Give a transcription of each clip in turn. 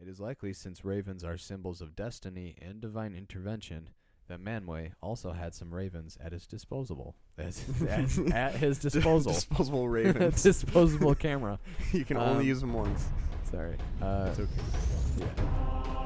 It is likely, since ravens are symbols of destiny and divine intervention, that Manwë also had some ravens at his disposal. At, at, at his disposal. Disposable ravens. disposable camera. you can only Um, use them once. Sorry. Uh, It's okay. yeah.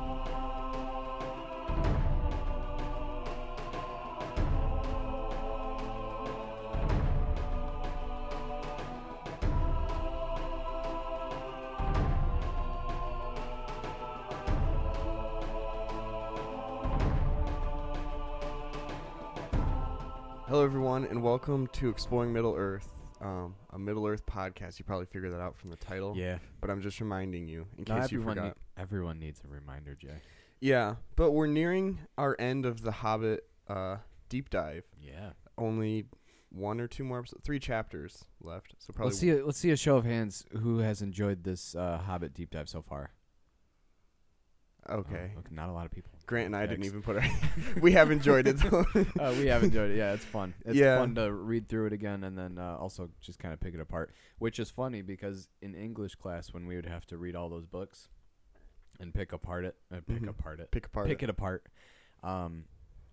Welcome to Exploring Middle Earth, um, a Middle Earth podcast. You probably figured that out from the title, Yeah. but I'm just reminding you in No, case you everyone, forgot. need- everyone needs a reminder, Jay. Yeah, but we're nearing our end of the Hobbit uh, deep dive. Yeah. Only one or two more episodes, three chapters left. So probably Let's see. A, let's see a show of hands. Who has enjoyed this uh, Hobbit deep dive so far? Okay. Oh, not a lot of people. Grant and I didn't even put our. we have enjoyed it. Though. uh, we have enjoyed it. Yeah, it's fun. It's Yeah. fun to read through it again and then uh, also just kind of pick it apart. Which is funny because in English class, when we would have to read all those books and pick apart it, uh, pick Mhm. apart it, Pick apart. pick it apart, um,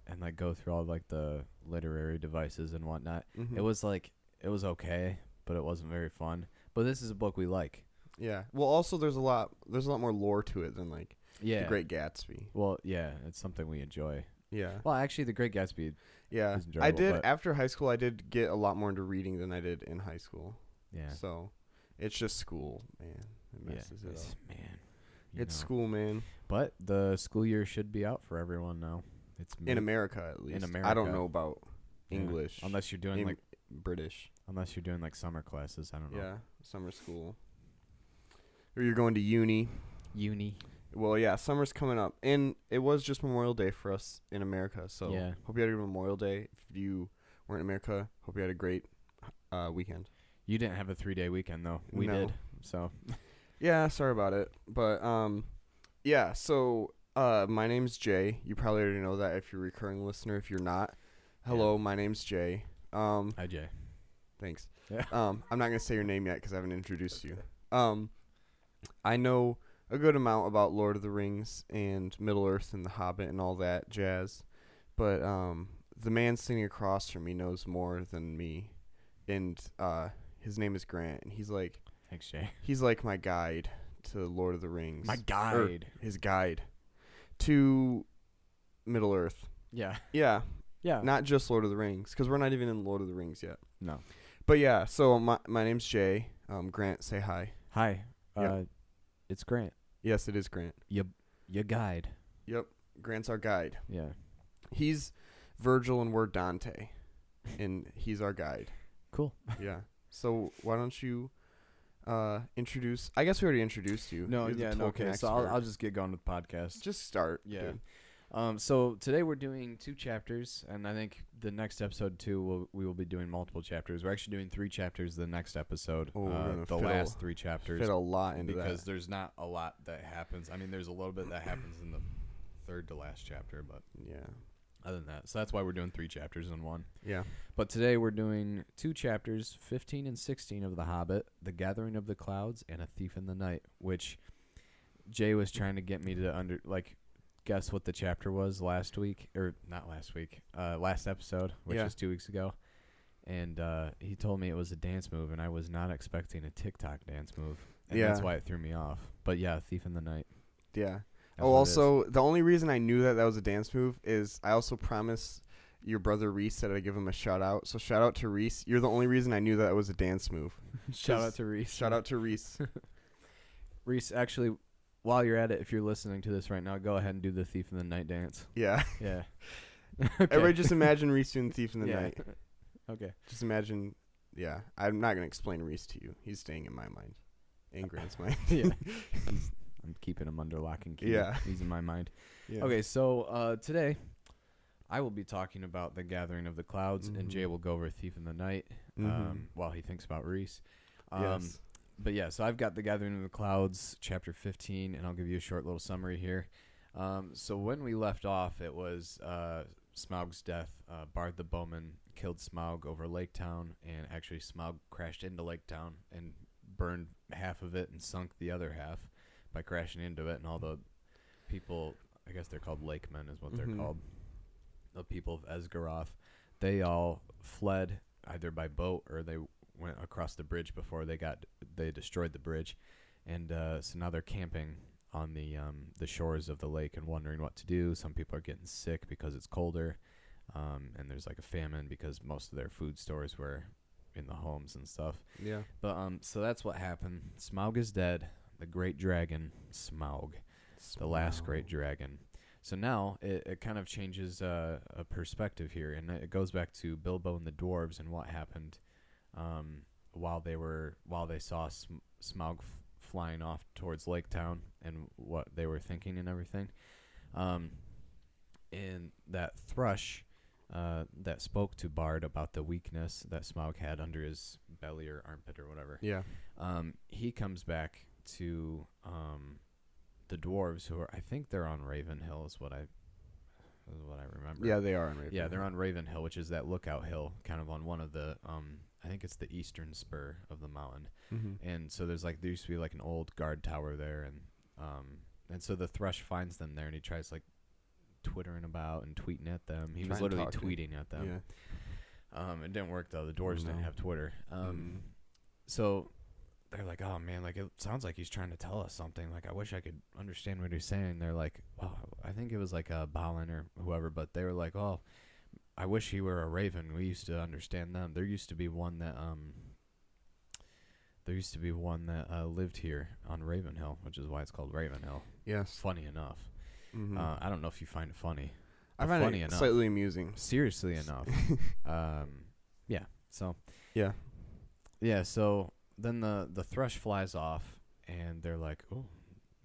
and like go through all like the literary devices and whatnot. Mhm. It was like it was okay, but it wasn't very fun. But this is a book we like. Yeah. Well, also there's a lot. There's a lot more lore to it than like Yeah. The Great Gatsby. Well, yeah, it's something we enjoy. Yeah. Well, actually, The Great Gatsby. Yeah. I did after high school. I did get a lot more into reading than I did in high school. Yeah. So it's just school, man. It yeah. messes it it's- up. Man. It's know. school, man. But the school year should be out for everyone now. It's In America, at least. I America. I don't know about yeah. English. unless you're doing in like British. unless you're doing like summer classes. I don't know. Yeah, summer school. Or you're going to uni. Uni. Well, yeah, summer's coming up, and it was just Memorial Day for us in America. So Yeah. hope you had a good Memorial Day. If you weren't in America, hope you had a great uh, weekend. You didn't have a three day weekend though. We No. did. So Yeah, sorry about it, but um, yeah. So uh, my name's Jay. You probably already know that if you're a recurring listener. If you're not, hello, my name's Jay. Um, hi Jay. thanks. Yeah. Um, I'm not gonna say your name yet because I haven't introduced you. Um, I know a good amount about Lord of the Rings and Middle Earth and The Hobbit and all that jazz, but um, the man sitting across from me knows more than me, and uh, his name is Grant, and he's like Thanks, Jay. he's like my guide to Lord of the Rings. My Or guide. his guide to Middle Earth. Yeah. Yeah, Yeah. not just Lord of the Rings, because we're not even in Lord of the Rings yet. no. But yeah, so my my name's Jay. Um, Grant, say hi. Hi. Uh, it's Grant. Yes, it is Grant. Your your guide. Yep, Grant's our guide. Yeah. He's Virgil and we're Dante, and he's our guide. Cool. Yeah. So why don't you uh introduce? I guess we already introduced you. No. You're the Yeah. No. Tolkien Okay. So I'll, expert. I'll just get going with the podcast. just start. Yeah. dude. Um, so today we're doing two chapters, and I think the next episode too, we'll, we will be doing multiple chapters. We're actually doing three chapters the next episode. Oh, we're uh, the last three chapters Fit a lot into because that. there's not a lot that happens. I mean, there's a little bit that happens in the third to last chapter, but Yeah. other than that, so that's why we're doing three chapters in one. Yeah. But today we're doing two chapters, 15 and 16 of The Hobbit, The Gathering of the Clouds, and A Thief in the Night, which Jay was trying to get me to under like guess what the chapter was last week or not last week, uh last episode, which Yeah. was 2 weeks ago. And uh, he told me it was a dance move, and I was not expecting a TikTok dance move, and that's why it threw me off. But yeah, Thief in the Night. Yeah. That's oh, what it is. also, the only reason I knew that that was a dance move is I also promised your brother Reese that I'd give him a shout out. So shout out to Reese. You're the only reason I knew that it was a dance move. shout out to Reese. Shout out to Reese. Reese. Actually, while you're at it, if you're listening to this right now, go ahead and do the Thief in the Night dance. yeah. Yeah. Everybody just imagine Reese doing Thief in the yeah. Night. okay. Just imagine. Yeah. I'm not going to explain Reese to you. He's staying in my mind. In Grant's mind. yeah. He's, I'm keeping him under lock and key. Yeah. He's in my mind. Yeah. Okay, so uh, today I will be talking about the gathering of the clouds, and Mhm. Jay will go over Thief in the Night Mhm. um, while he thinks about Reese. Um, yes. But yeah, so I've got the Gathering of the Clouds, chapter 15, and I'll give you a short little summary here. Um, so when we left off, it was uh, Smaug's death. Uh, Bard the Bowman killed Smaug over Lake Town, and actually Smaug crashed into Lake Town and burned half of it and sunk the other half. by crashing into it, and all the people, I guess they're called lakemen, is what Mhm. they're called. The people of Esgaroth, they all fled either by boat or they went across the bridge before they got they destroyed the bridge, and uh, so now they're camping on the um, the shores of the lake and wondering what to do. Some people are getting sick because it's colder, um, and there's like a famine because most of their food stores were in the homes and stuff. Yeah. But um, so that's what happened. Smaug is dead. The great dragon, Smaug, the last great dragon. So now it, it kind of changes uh, a perspective here, and it goes back to Bilbo and the dwarves and what happened um, while they were while they saw Sm- Smaug f- flying off towards Lake Town and what they were thinking and everything. Um, and that thrush uh, that spoke to Bard about the weakness that Smaug had under his belly or armpit or whatever. Yeah. Um, he comes back to um, the dwarves who are I think they're on Raven Hill is what I is what I remember. Yeah, they are on Raven. Yeah, they're on Raven Hill, which is that lookout hill, kind of on one of the um I think it's the eastern spur of the mountain. Mm-hmm. And so there's like there used to be like an old guard tower there and um and so the thrush finds them there and he tries like twittering about and tweeting at them. He Try was literally talk to 'em. tweeting at them. Yeah. Um, it didn't work though. The dwarves didn't have Twitter. Um, Mm. so they're like, "Oh man, like it sounds like he's trying to tell us something. Like I wish I could understand what he's saying." They're like, "Well, I think it was like uh, Balin or whoever," but they were like, "Oh, I wish he were a raven. We used to understand them. There used to be one that um." There used to be one that uh, lived here on Raven Hill, which is why it's called Raven Hill. Yes. Funny enough, Mm-hmm. uh, I don't know if you find it funny. I find funny it enough. slightly amusing. Seriously enough, um, yeah. So Yeah. yeah, so then the the thrush flies off, and they're like, "Oh,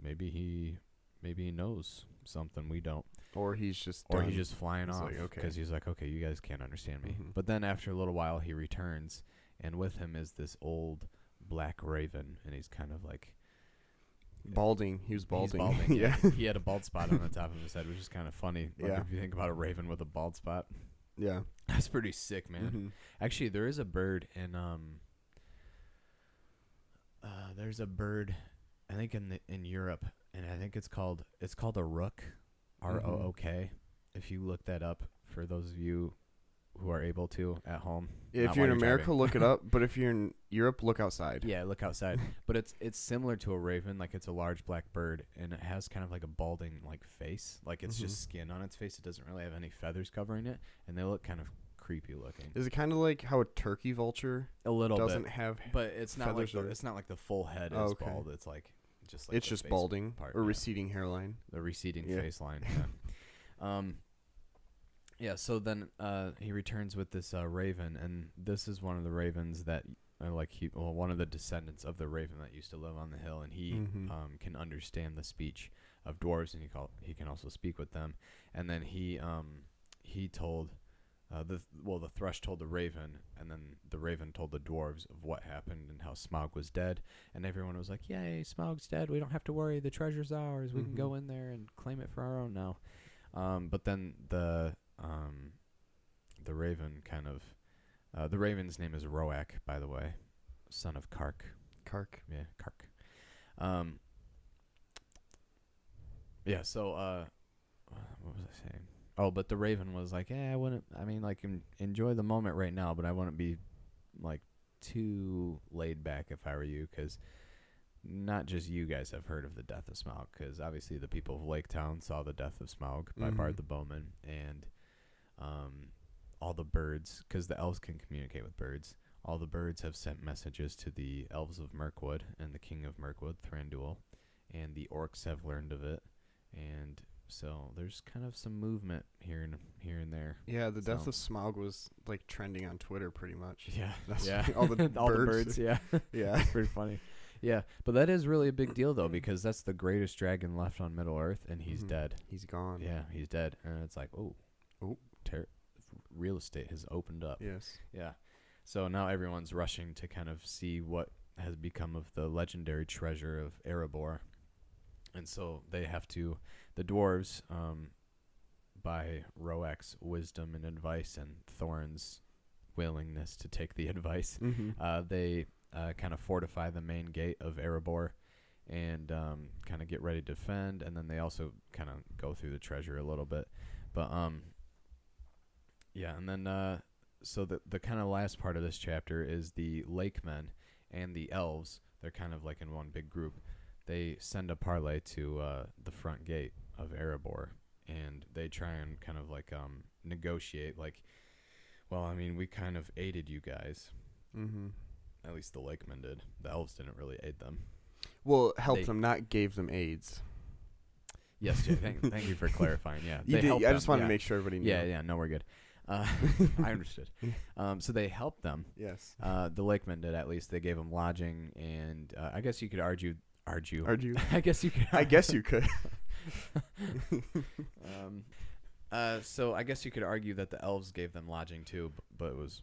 maybe he, maybe he knows something we don't, Or he's just. or done. he's just flying He's off like, "Okay." because he's like, okay, you guys can't understand me." Mhm. But then after a little while, he returns, and with him is this old black raven, and he's kind of like balding. He was balding. Balding. yeah. he had a bald spot on the top of his head, which is kind of funny. Like Yeah. if you think about a raven with a bald spot, yeah. that's pretty sick, man. Mhm. Actually, there is a bird in um. Uh, there's a bird, I think in the, in Europe, and I think it's called it's called a rook, R O O K. Mm-hmm. If you look that up, for those of you who are able to at home, If not you're while in America, driving. look it up. But if you're in Europe, look outside. yeah, look outside. but it's it's similar to a raven, like it's a large black bird, and it has kind of like a balding like face, like it's just mm-hmm. skin on its face. It doesn't really have any feathers covering it, and they look kind of creepy looking. Is it kind of like how a turkey vulture A little doesn't bit. have? But it's not like feathers the, it's not like the full head Oh, is okay. bald. It's like just like it's just balding part, or yeah. receding hairline. the receding Yeah. face line. Yeah. um. Yeah. So then uh, he returns with this uh, raven, and this is one of the ravens that uh, like he well one of the descendants of the raven that used to live on the hill, and he Mhm. um, can understand the speech of dwarves, and he call he can also speak with them. And then he um he told. Uh, the well, the thrush told the raven, and then the raven told the dwarves of what happened and how Smaug was dead, and everyone was like, "Yay, Smaug's dead! We don't have to worry. The treasure's ours. We can Mhm. go in there and claim it for our own now." Um, but then the um, the raven kind of uh, the raven's name is Roak, by the way, son of Kark. Kark. Yeah, Kark. Um. Yeah. So, uh, what was I saying? Oh, but the Raven was like, "Yeah, I wouldn't. I mean, like, en- enjoy the moment right now, but I wouldn't be like too laid back if I were you, because not just you guys have heard of the death of Smaug, because obviously the people of Lake Town saw the death of Smaug by Bard Mhm. the Bowman, and um, all the birds, because the elves can communicate with birds. All the birds have sent messages to the elves of Mirkwood and the king of Mirkwood, Thranduil, and the orcs have learned of it, and so there's kind of some movement here and here and there. Yeah, the death So- of Smaug was like trending on Twitter pretty much. Yeah, That's yeah. all the all the birds. birds. Yeah, Yeah. pretty funny. Yeah, but that is really a big deal though because that's the greatest dragon left on Middle Earth, and he's Mhm. dead. He's gone. Yeah, he's dead, and it's like, oh, Oh. ter- real estate has opened up. Yes. Yeah. So now everyone's rushing to kind of see what has become of the legendary treasure of Erebor. And so they have to, the dwarves, um, by Roak's wisdom and advice and Thorin's willingness to take the advice, Mm-hmm. uh, they uh, kind of fortify the main gate of Erebor. and um, kind of get ready to defend, and then they also kind of go through the treasure a little bit. But um, yeah, and then uh, so the the kind of last part of this chapter is the lake men and the elves. They're kind of like in one big group. They send a parlay to uh, the front gate of Erebor, and they try and kind of like um, negotiate. Like, well, I mean, we kind of aided you guys. Mm-hmm. At least the lakemen did. The elves didn't really aid them. Well, helped They- them, not gave them AIDS. Yes, Jay. Thank, thank you for clarifying. Yeah, You they did. I just wanted yeah. to make sure everybody knew. Yeah, yeah. No, we're good. Uh, I understood. Um, so they helped them. Yes. Uh, the lakemen did at least. They gave them lodging, and uh, I guess you could argue, argue. Argue. I guess you could. I guess you could. Um, uh, so I guess you could argue that the elves gave them lodging too, b- but it was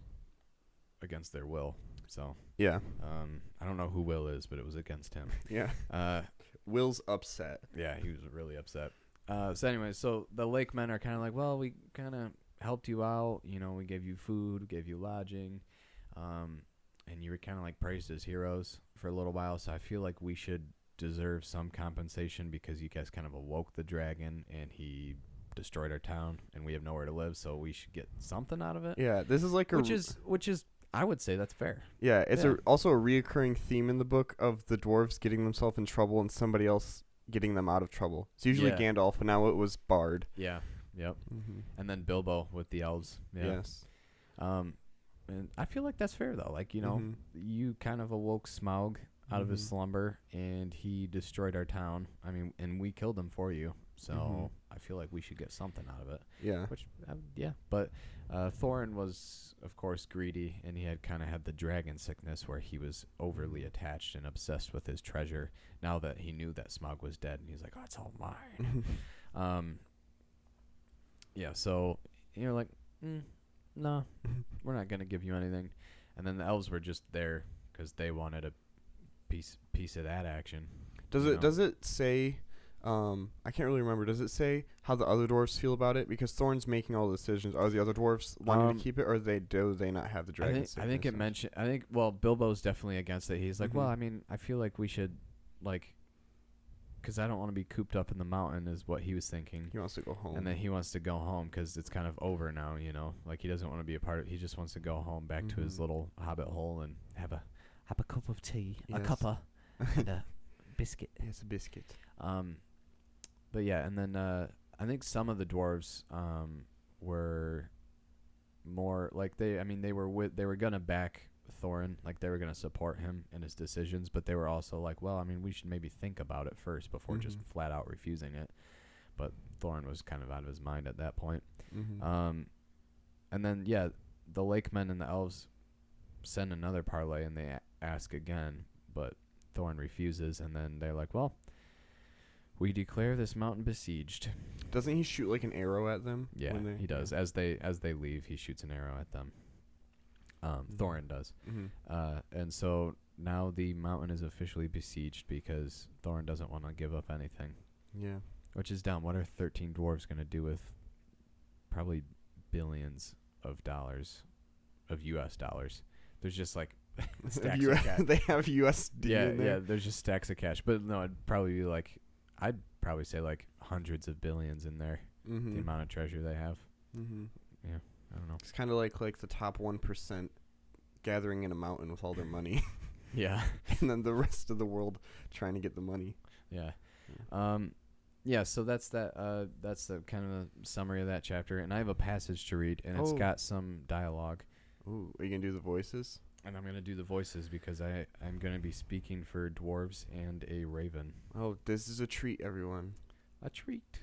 against their will. So yeah. um, I don't know who Will is, but it was against him. Yeah. Uh, Will's upset. yeah, he was really upset. Uh, so anyway, so the lake men are kind of like, well, we kind of helped you out. You know, we gave you food, we gave you lodging, um, and you were kind of like praised as heroes for a little while. So I feel like we should deserve some compensation because you guys kind of awoke the dragon and he destroyed our town and we have nowhere to live. So we should get something out of it. Yeah. This is like a which is which is I would say that's fair. Yeah, it's Yeah. A, also a reoccurring theme in the book of the dwarves getting themselves in trouble and somebody else getting them out of trouble. It's usually Yeah. Gandalf, but now it was Bard. Yeah. Yep. Mm-hmm. And then Bilbo with the elves. Yeah. Yes. Um, and I feel like that's fair though. Like you know, Mhm. you kind of awoke Smaug out of his Mhm. slumber, and he destroyed our town. I mean, and we killed him for you. So Mhm. I feel like we should get something out of it. Yeah. Which, uh, yeah. But uh, Thorin was, of course, greedy, and he had kind of had the dragon sickness, where he was overly attached and obsessed with his treasure. Now that he knew that Smaug was dead, and he's like, "Oh, it's all mine." um. Yeah. So you're like, mm, no, we're not gonna give you anything. And then the elves were just there because they wanted a piece piece of that action. Does it know? does it say um I can't really remember. Does it say how the other dwarves feel about it? Because Thorin's making all the decisions. Are the other dwarves wanting Um, to keep it or they do they not have the I think, I think it mentioned. I think well, Bilbo's definitely against it. He's like, well, Mhm. I mean, I feel like we should like, because I don't want to be cooped up in the mountain, is what he was thinking. he wants to go home. And then he wants to go home because it's kind of over now, you know. Like he doesn't want to be a part of. He just wants to go home, back to his Mhm. little hobbit hole, and have a have a cup of tea, a Yes. cuppa, and a biscuit. It's a biscuit. Um, but yeah, and then uh, I think some of the dwarves um, were more like they. I mean, they were with they were gonna back Thorin, like they were gonna support him in his decisions, but they were also like, well, I mean, we should maybe think about it first before just Mhm. flat out refusing it. But Thorin was kind of out of his mind at that point. Mm-hmm. Um, and then yeah, the lakemen and the elves send another parlay, and they a- ask again, but Thorin refuses, and then they're like, "Well, we declare this mountain besieged." Doesn't he shoot like an arrow at them? Yeah, when they, he does. As they as they leave, he shoots an arrow at them. Um, Mhm. Thorin does, Mm-hmm. uh, and so now the mountain is officially besieged because Thorin doesn't want to give up anything, Yeah. which is dumb. What are thirteen dwarves gonna do with probably billions of dollars, of U.S. dollars? There's just like stacks of cash. they have USD yeah, in there. yeah. There's just stacks of cash, but no, it'd probably be like, I'd probably say like hundreds of billions in there. Mm-hmm. The amount of treasure they have. Mm-hmm. Yeah, I don't know. It's kind of like like the top one percent gathering in a mountain with all their money, Yeah, and then the rest of the world trying to get the money. yeah. Um, yeah. So that's that. Uh, that's the kind of a summary of that chapter, and I have a passage to read, and it's got some dialogue, Ooh, are you gonna do the voices? And I'm gonna do the voices because I I'm gonna be speaking for dwarves and a raven. Oh, this is a treat, everyone. A treat.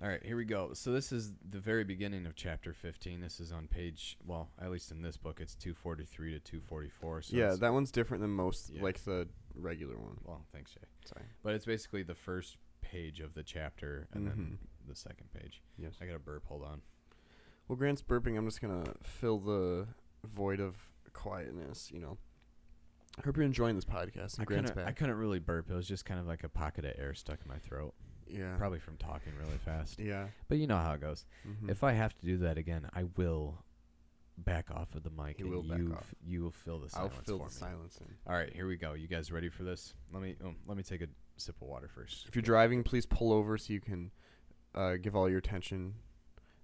All right, here we go. So this is the very beginning of chapter 15. This is on page, well, at least in this book, it's 243 to 244. So yeah, that one's different than most, Yeah. like the regular one. Well, thanks, Jay. Sorry. But it's basically the first page of the chapter and then Mhm. the second page. Yes. I got a burp. Hold on. Well, Grant's burping. I'm just gonna fill the void of quietness. You know. I hope you're enjoying this podcast. I Grant's couldn't, I couldn't really burp. It was just kind of like a pocket of air stuck in my throat, yeah. probably from talking really fast. Yeah. But you know how it goes. Mhm. If I have to do that again, I will back off of the mic and will back you off. f- you will fill the silence. I'll fill for the me. silence in. All right, here we go. You guys ready for this? Let me oh, let me take a sip of water first. If you're driving, please pull over so you can uh, give all your attention.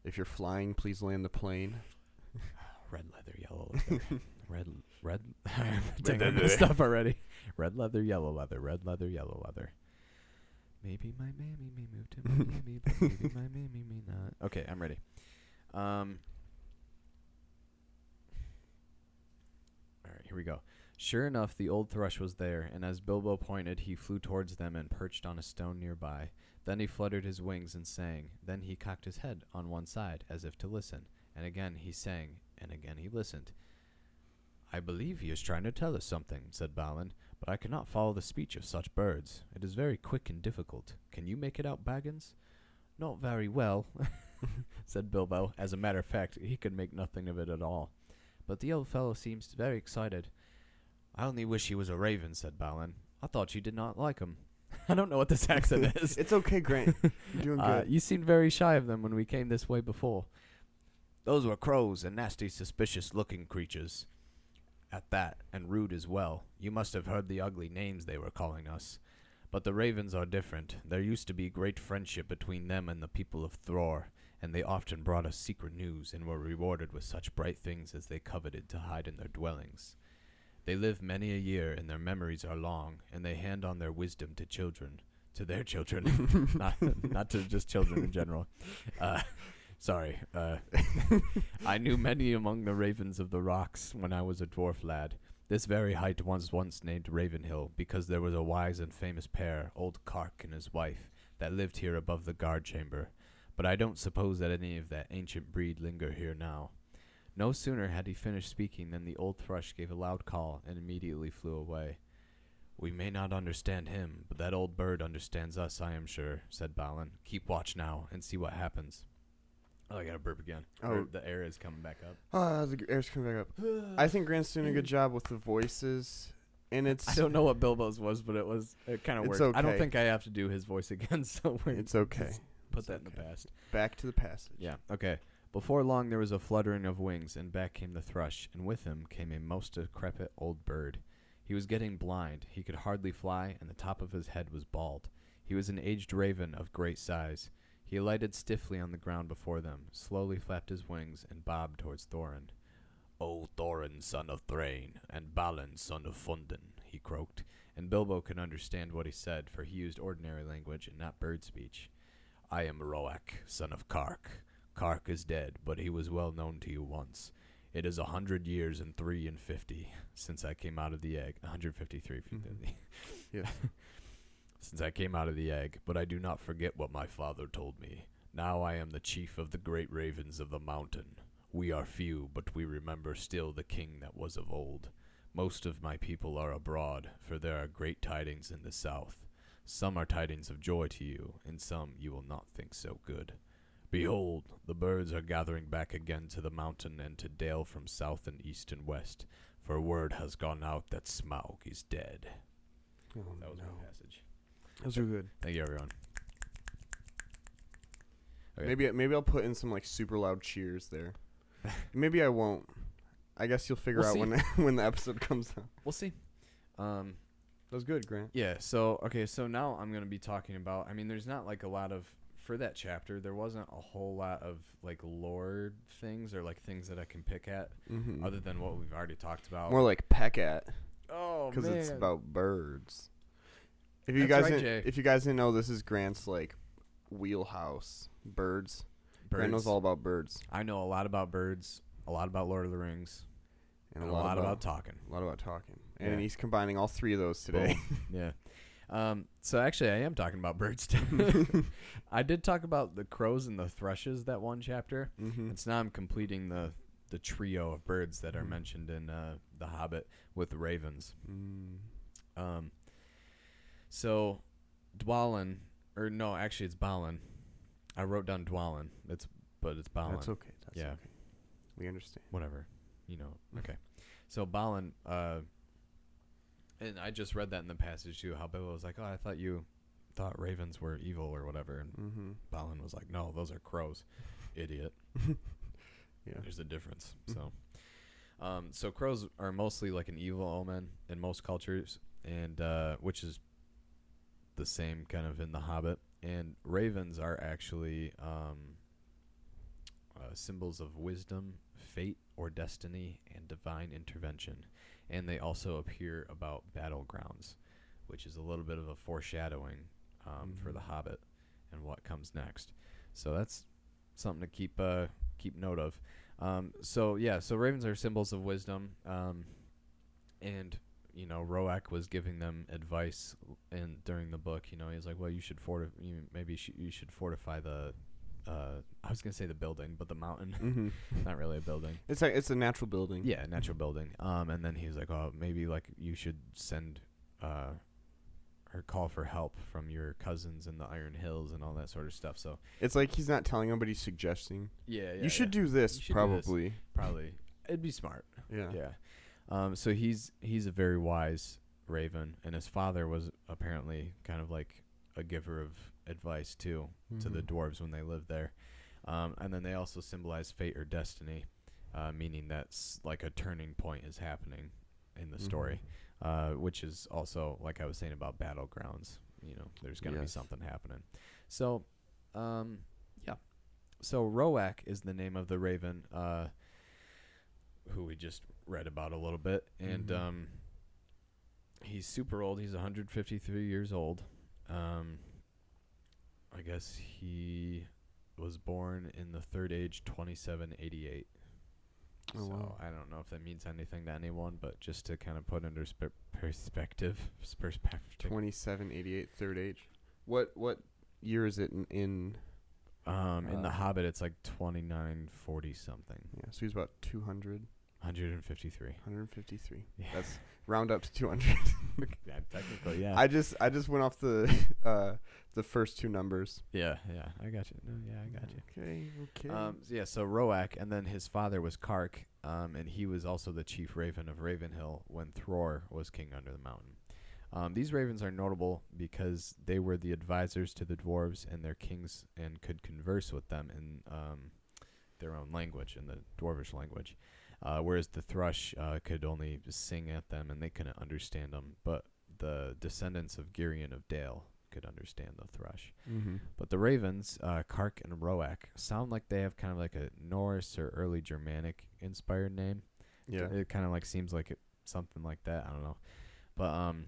If you're flying, please land the plane. Red leather, yellow leather. red red Dang, I messed up already. Red leather, yellow leather, red leather, yellow leather. Maybe my mammy may move to Miami, but maybe my mammy may not. Okay, I'm ready. Um All right, here we go. Sure enough, the old thrush was there, and as Bilbo pointed, he flew towards them and perched on a stone nearby. Then he fluttered his wings and sang. Then he cocked his head on one side, as if to listen. And again he sang, and again he listened. I believe he is trying to tell us something, said Balin, but I cannot follow the speech of such birds. It is very quick and difficult. Can you make it out, Baggins? Not very well, said Bilbo. As a matter of fact, he could make nothing of it at all. But the old fellow seems very excited. I only wish he was a raven, said Balin. I thought you did not like him. I don't know what this accent is. It's okay, Grant. You're doing Uh, good. you seemed very shy of them when we came this way before. Those were crows and nasty, suspicious looking creatures. At that, and rude as well. You must have heard the ugly names they were calling us. But the ravens are different. There used to be great friendship between them and the people of Thror, and they often brought us secret news and were rewarded with such bright things as they coveted to hide in their dwellings. They live many a year, and their memories are long, and they hand on their wisdom to children, to their children, not not to just children in general. Uh, sorry, uh, I knew many among the ravens of the rocks when I was a dwarf lad. This very height was once named Ravenhill because there was a wise and famous pair, old Kark and his wife, that lived here above the guard chamber. But I don't suppose that any of that ancient breed linger here now. No sooner had he finished speaking than the old thrush gave a loud call and immediately flew away. We may not understand him, but that old bird understands us, I am sure, said Balin. Keep watch now and see what happens. Oh, I gotta burp again. Oh. Or the air is coming back up. Ah, the air's coming back up. I think Grant's doing a good job with the voices, and it's I don't know what Bilbo's was, but it was it kind of worked. I don't think I have to do his voice again, so it's okay. put it's that in the past. Back to the passage. Yeah. Okay. Before long, there was a fluttering of wings, and back came the thrush, and with him came a most decrepit old bird. He was getting blind. He could hardly fly, and the top of his head was bald. He was an aged raven of great size. He alighted stiffly on the ground before them, slowly flapped his wings, and bobbed towards Thorin. O Thorin, son of Thrain, and Balin, son of Fundin, he croaked, and Bilbo could understand what he said, for he used ordinary language and not bird speech. I am Roak, son of Kark. Kark is dead, but he was well known to you once. It is a hundred years and three and fifty since I came out of the egg. A hundred fifty-three. Mm-hmm. Since I came out of the egg, but I do not forget what my father told me. Now I am the chief of the great ravens of the mountain. We are few, but we remember still the king that was of old. Most of my people are abroad, for there are great tidings in the south. Some are tidings of joy to you, and some you will not think so good. Behold, the birds are gathering back again to the mountain and to dale from south and east and west, for word has gone out that Smaug is dead. Oh, That was no. my passage. Those are good. Thank you, everyone. Okay. Maybe maybe I'll put in some like super loud cheers there. maybe I won't. I guess you'll figure We'll out see. when when the episode comes out. We'll see. Um, That was good, Grant. yeah. So okay. So now I'm gonna be talking about. I mean, there's not like a lot of for that chapter. There wasn't a whole lot of like lore things or like things that I can pick at Mm-hmm. other than what we've already talked about. More like peck at oh because it's about birds. If you That's guys right, didn't, Jay. if you guys didn't know, this is Grant's like wheelhouse. Birds. Grant knows all about birds I know a lot about birds, a lot about Lord of the Rings, and, a lot, about, talking. a lot about talking. And Yeah. he's combining all three of those today. yeah. Um, so actually, I am talking about birds too. I did talk about the crows and the thrushes that one chapter. mm-hmm. And so now I'm completing the the trio of birds that are Mhm. mentioned in uh, the Hobbit with the ravens. Mm. Um, so Dwalin, or no, actually it's Balin. I wrote down Dwalin. It's but it's Balin. That's okay. That's Yeah. okay. We understand. Whatever, you know. Okay. So Balin, uh, and I just read that in the passage too. How Bilbo was like, "Oh, I thought you thought ravens were evil or whatever," and Mm-hmm. Balin was like, "No, those are crows, idiot." Yeah. There's a difference. So, Um, so crows are mostly like an evil omen in most cultures, and uh, which is the same kind of in The Hobbit. And ravens are actually um, uh, symbols of wisdom, fate, or destiny, and divine intervention. And they also appear about battlegrounds, which is a little bit of a foreshadowing um, for Mhm. The Hobbit and what comes next. So that's something to keep uh, keep note of. Um, so yeah, so ravens are symbols of wisdom, um, and you know Roak was giving them advice in during the book. You know, he's like, well, you should fortify. Maybe sh- you should fortify the. Uh, I was gonna say the building, but the mountain, Mm-hmm. not really a building. It's like it's a natural building. Yeah, natural building. Um, and then he was like, oh, maybe like you should send, uh, or call for help from your cousins in the Iron Hills and all that sort of stuff. So It's like he's not telling them, but he's suggesting. yeah, you should do this, You should do this. probably. probably it'd be smart. Yeah. Yeah. Um, so he's he's a very wise raven, and his father was apparently kind of like a giver of advice too to the Mhm. dwarves when they lived there. Um, and then they also symbolize fate or destiny, uh, meaning that's like a turning point is happening in the story, uh, which is also like I was saying about battlegrounds. You know, there's gonna be something happening. So, um, yeah. So Roak is the name of the raven. Uh, who we just read about a little bit, and Mhm. um, he's super old. He's 153 years old. Um, I guess he was born in the third age, 2788. Oh, so wow. I don't know if that means anything to anyone, but just to kind of put under spe- perspective, perspective. 2788 third age. What what year is it in, in Um, in the uh, Hobbit, it's like 2940 something, yeah, so he's about 200 153. 153. Yeah. That's round up to 200. yeah, technically, yeah. I just I just went off the uh the first two numbers. yeah, yeah, I got you. No, yeah, I got you. Okay, okay. Um, so yeah, so Roak, and then his father was Kark, um, and he was also the chief raven of Ravenhill when Thror was king under the mountain. Um, these ravens are notable because they were the advisors to the dwarves and their kings, and could converse with them in um, their own language, in the dwarvish language. Uh, whereas the thrush uh, could only sing at them, and they couldn't understand them. But the descendants of Girion of Dale could understand the thrush. mm-hmm. But the Ravens, uh, Kark and Roak, sound like they have kind of like a Norse or early Germanic inspired name. Yeah. It kind of like seems like it, something like that. I don't know. But um,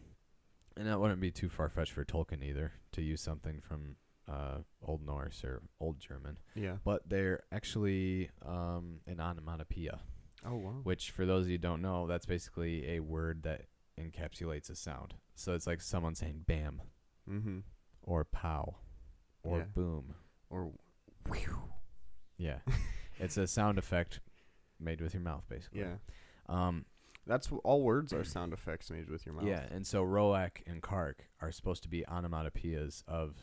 and that wouldn't be too far fetched for Tolkien either to use something from uh Old Norse or Old German. yeah. But they're actually um an onomatopoeia, Oh wow. which for those of you who don't know, that's basically a word that encapsulates a sound. So it's like someone saying "bam" Mm-hmm. or "pow" or Yeah. "boom." Or Yeah, it's a sound effect made with your mouth, basically. yeah. Um. That's wh- all words are sound effects made with your mouth. Yeah, and so Roak and Kark are supposed to be onomatopoeias of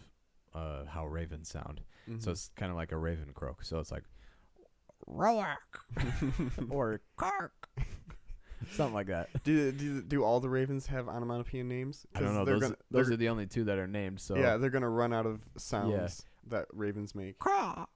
uh, how ravens sound. So Mhm. it's kind of like a raven croak. So it's like Roak or Kark, something like that. do, do do all the ravens have onomatopoeia names? I don't 'Cause know. They're Those gonna, those they're- the only two that are named. So yeah, they're gonna run out of sounds that ravens make. Carl.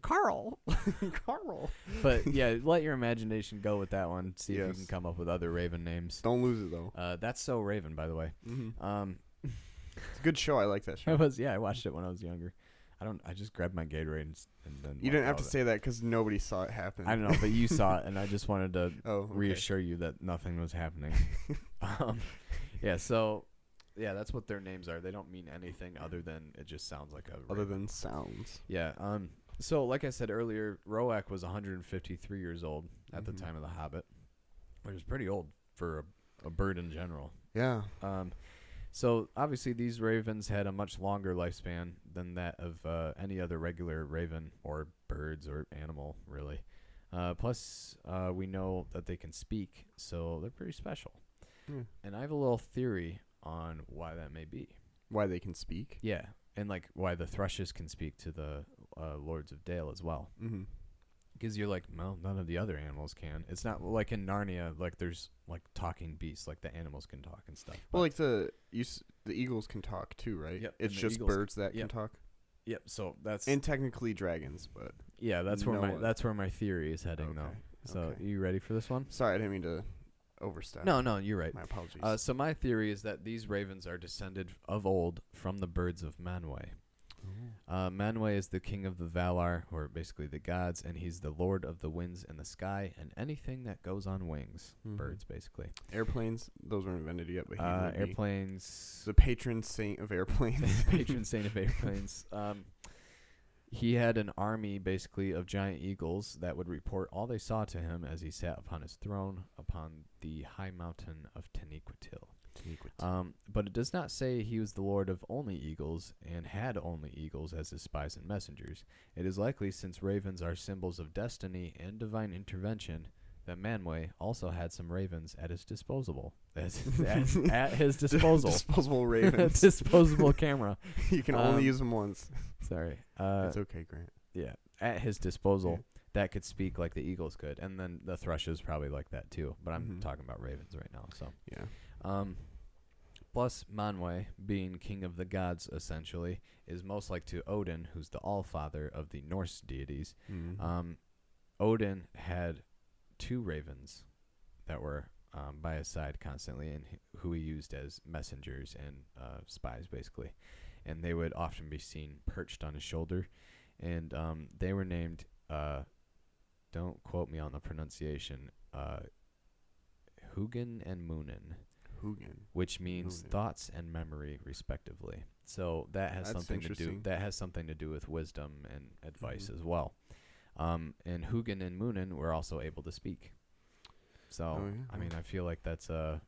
Carl. Carl. But yeah, let your imagination go with that one. See if you Yes. can come up with other raven names. Don't lose it though. Uh, that's so Raven, by the way. Mm-hmm. Um, It's a good show. I like that I show. was yeah, I watched it when I was younger. I don't. I just grabbed my Gatorade and, s- and then. You didn't have to say that because nobody saw it happen. I don't know, but you saw it, and I just wanted to Oh, okay. reassure you that nothing was happening. um, yeah. So, yeah, that's what their names are. They don't mean anything other than it just sounds like a. Other than sounds. Yeah. Um. So, like I said earlier, Roak was 153 years old at Mhm. the time of the Hobbit, which is pretty old for a, a bird in general. Yeah. Um, so obviously these ravens had a much longer lifespan than that of uh, any other regular raven or birds or animal, really. Uh, plus, uh, we know that they can speak, so they're pretty special. Yeah. And I have a little theory on why that may be. Why they can speak. Yeah, and like why the thrushes can speak to the uh, lords of Dale as well. Mm-hmm. Because you're like, well, none of the other animals can. It's not like in Narnia, like there's like talking beasts, like the animals can talk and stuff. Well, like the you s- the eagles can talk too, right? Yep, It's and the just eagles- birds that yep. can talk, yep. So that's and technically dragons, but Yeah, that's where No my one- that's where my theory is heading though. Okay. So Okay. you ready for this one? Sorry, I didn't mean to overstep. No, no, you're right. my apologies. Uh, so my theory is that these ravens are descended of old from the birds of Manwë. Uh, Manwë is the king of the Valar, or basically the gods, and he's the lord of the winds and the sky and anything that goes on wings. Mhm. Birds, basically. Airplanes, those weren't invented yet, but he Uh, would be airplanes. the patron saint of airplanes. patron saint of airplanes. Um, he had an army, basically, of giant eagles that would report all they saw to him as he sat upon his throne upon the high mountain of Taniquetil. Um, but it does not say he was the lord of only eagles and had only eagles as his spies and messengers. It is likely, since ravens are symbols of destiny and divine intervention, that Manwë also had some ravens at his disposal. As, as, at his disposal. Disposable ravens. disposable camera. you can Um, only use them once. Sorry. Uh, it's okay, Grant. yeah, at his disposal that could speak like the eagles could, and then the thrushes probably like that too. But I'm Mhm. talking about ravens right now. So, Yeah. Um, plus Manwë, being king of the gods, essentially, is most like to Odin, who's the All Father of the Norse deities. Mhm. Um, Odin had two ravens that were um, by his side constantly, and h- who he used as messengers and uh, spies, basically. And they would often be seen perched on his shoulder, and um, they were named. Uh, don't quote me on the pronunciation. Uh, Hugin and Munin, Hugin. which means thoughts and memory, respectively. So that has That's something to do. interesting. That has something to do with wisdom and advice Mhm. as well. Um, and Hugin and Munin were also able to speak. So Oh, yeah. I mean, I feel like that's a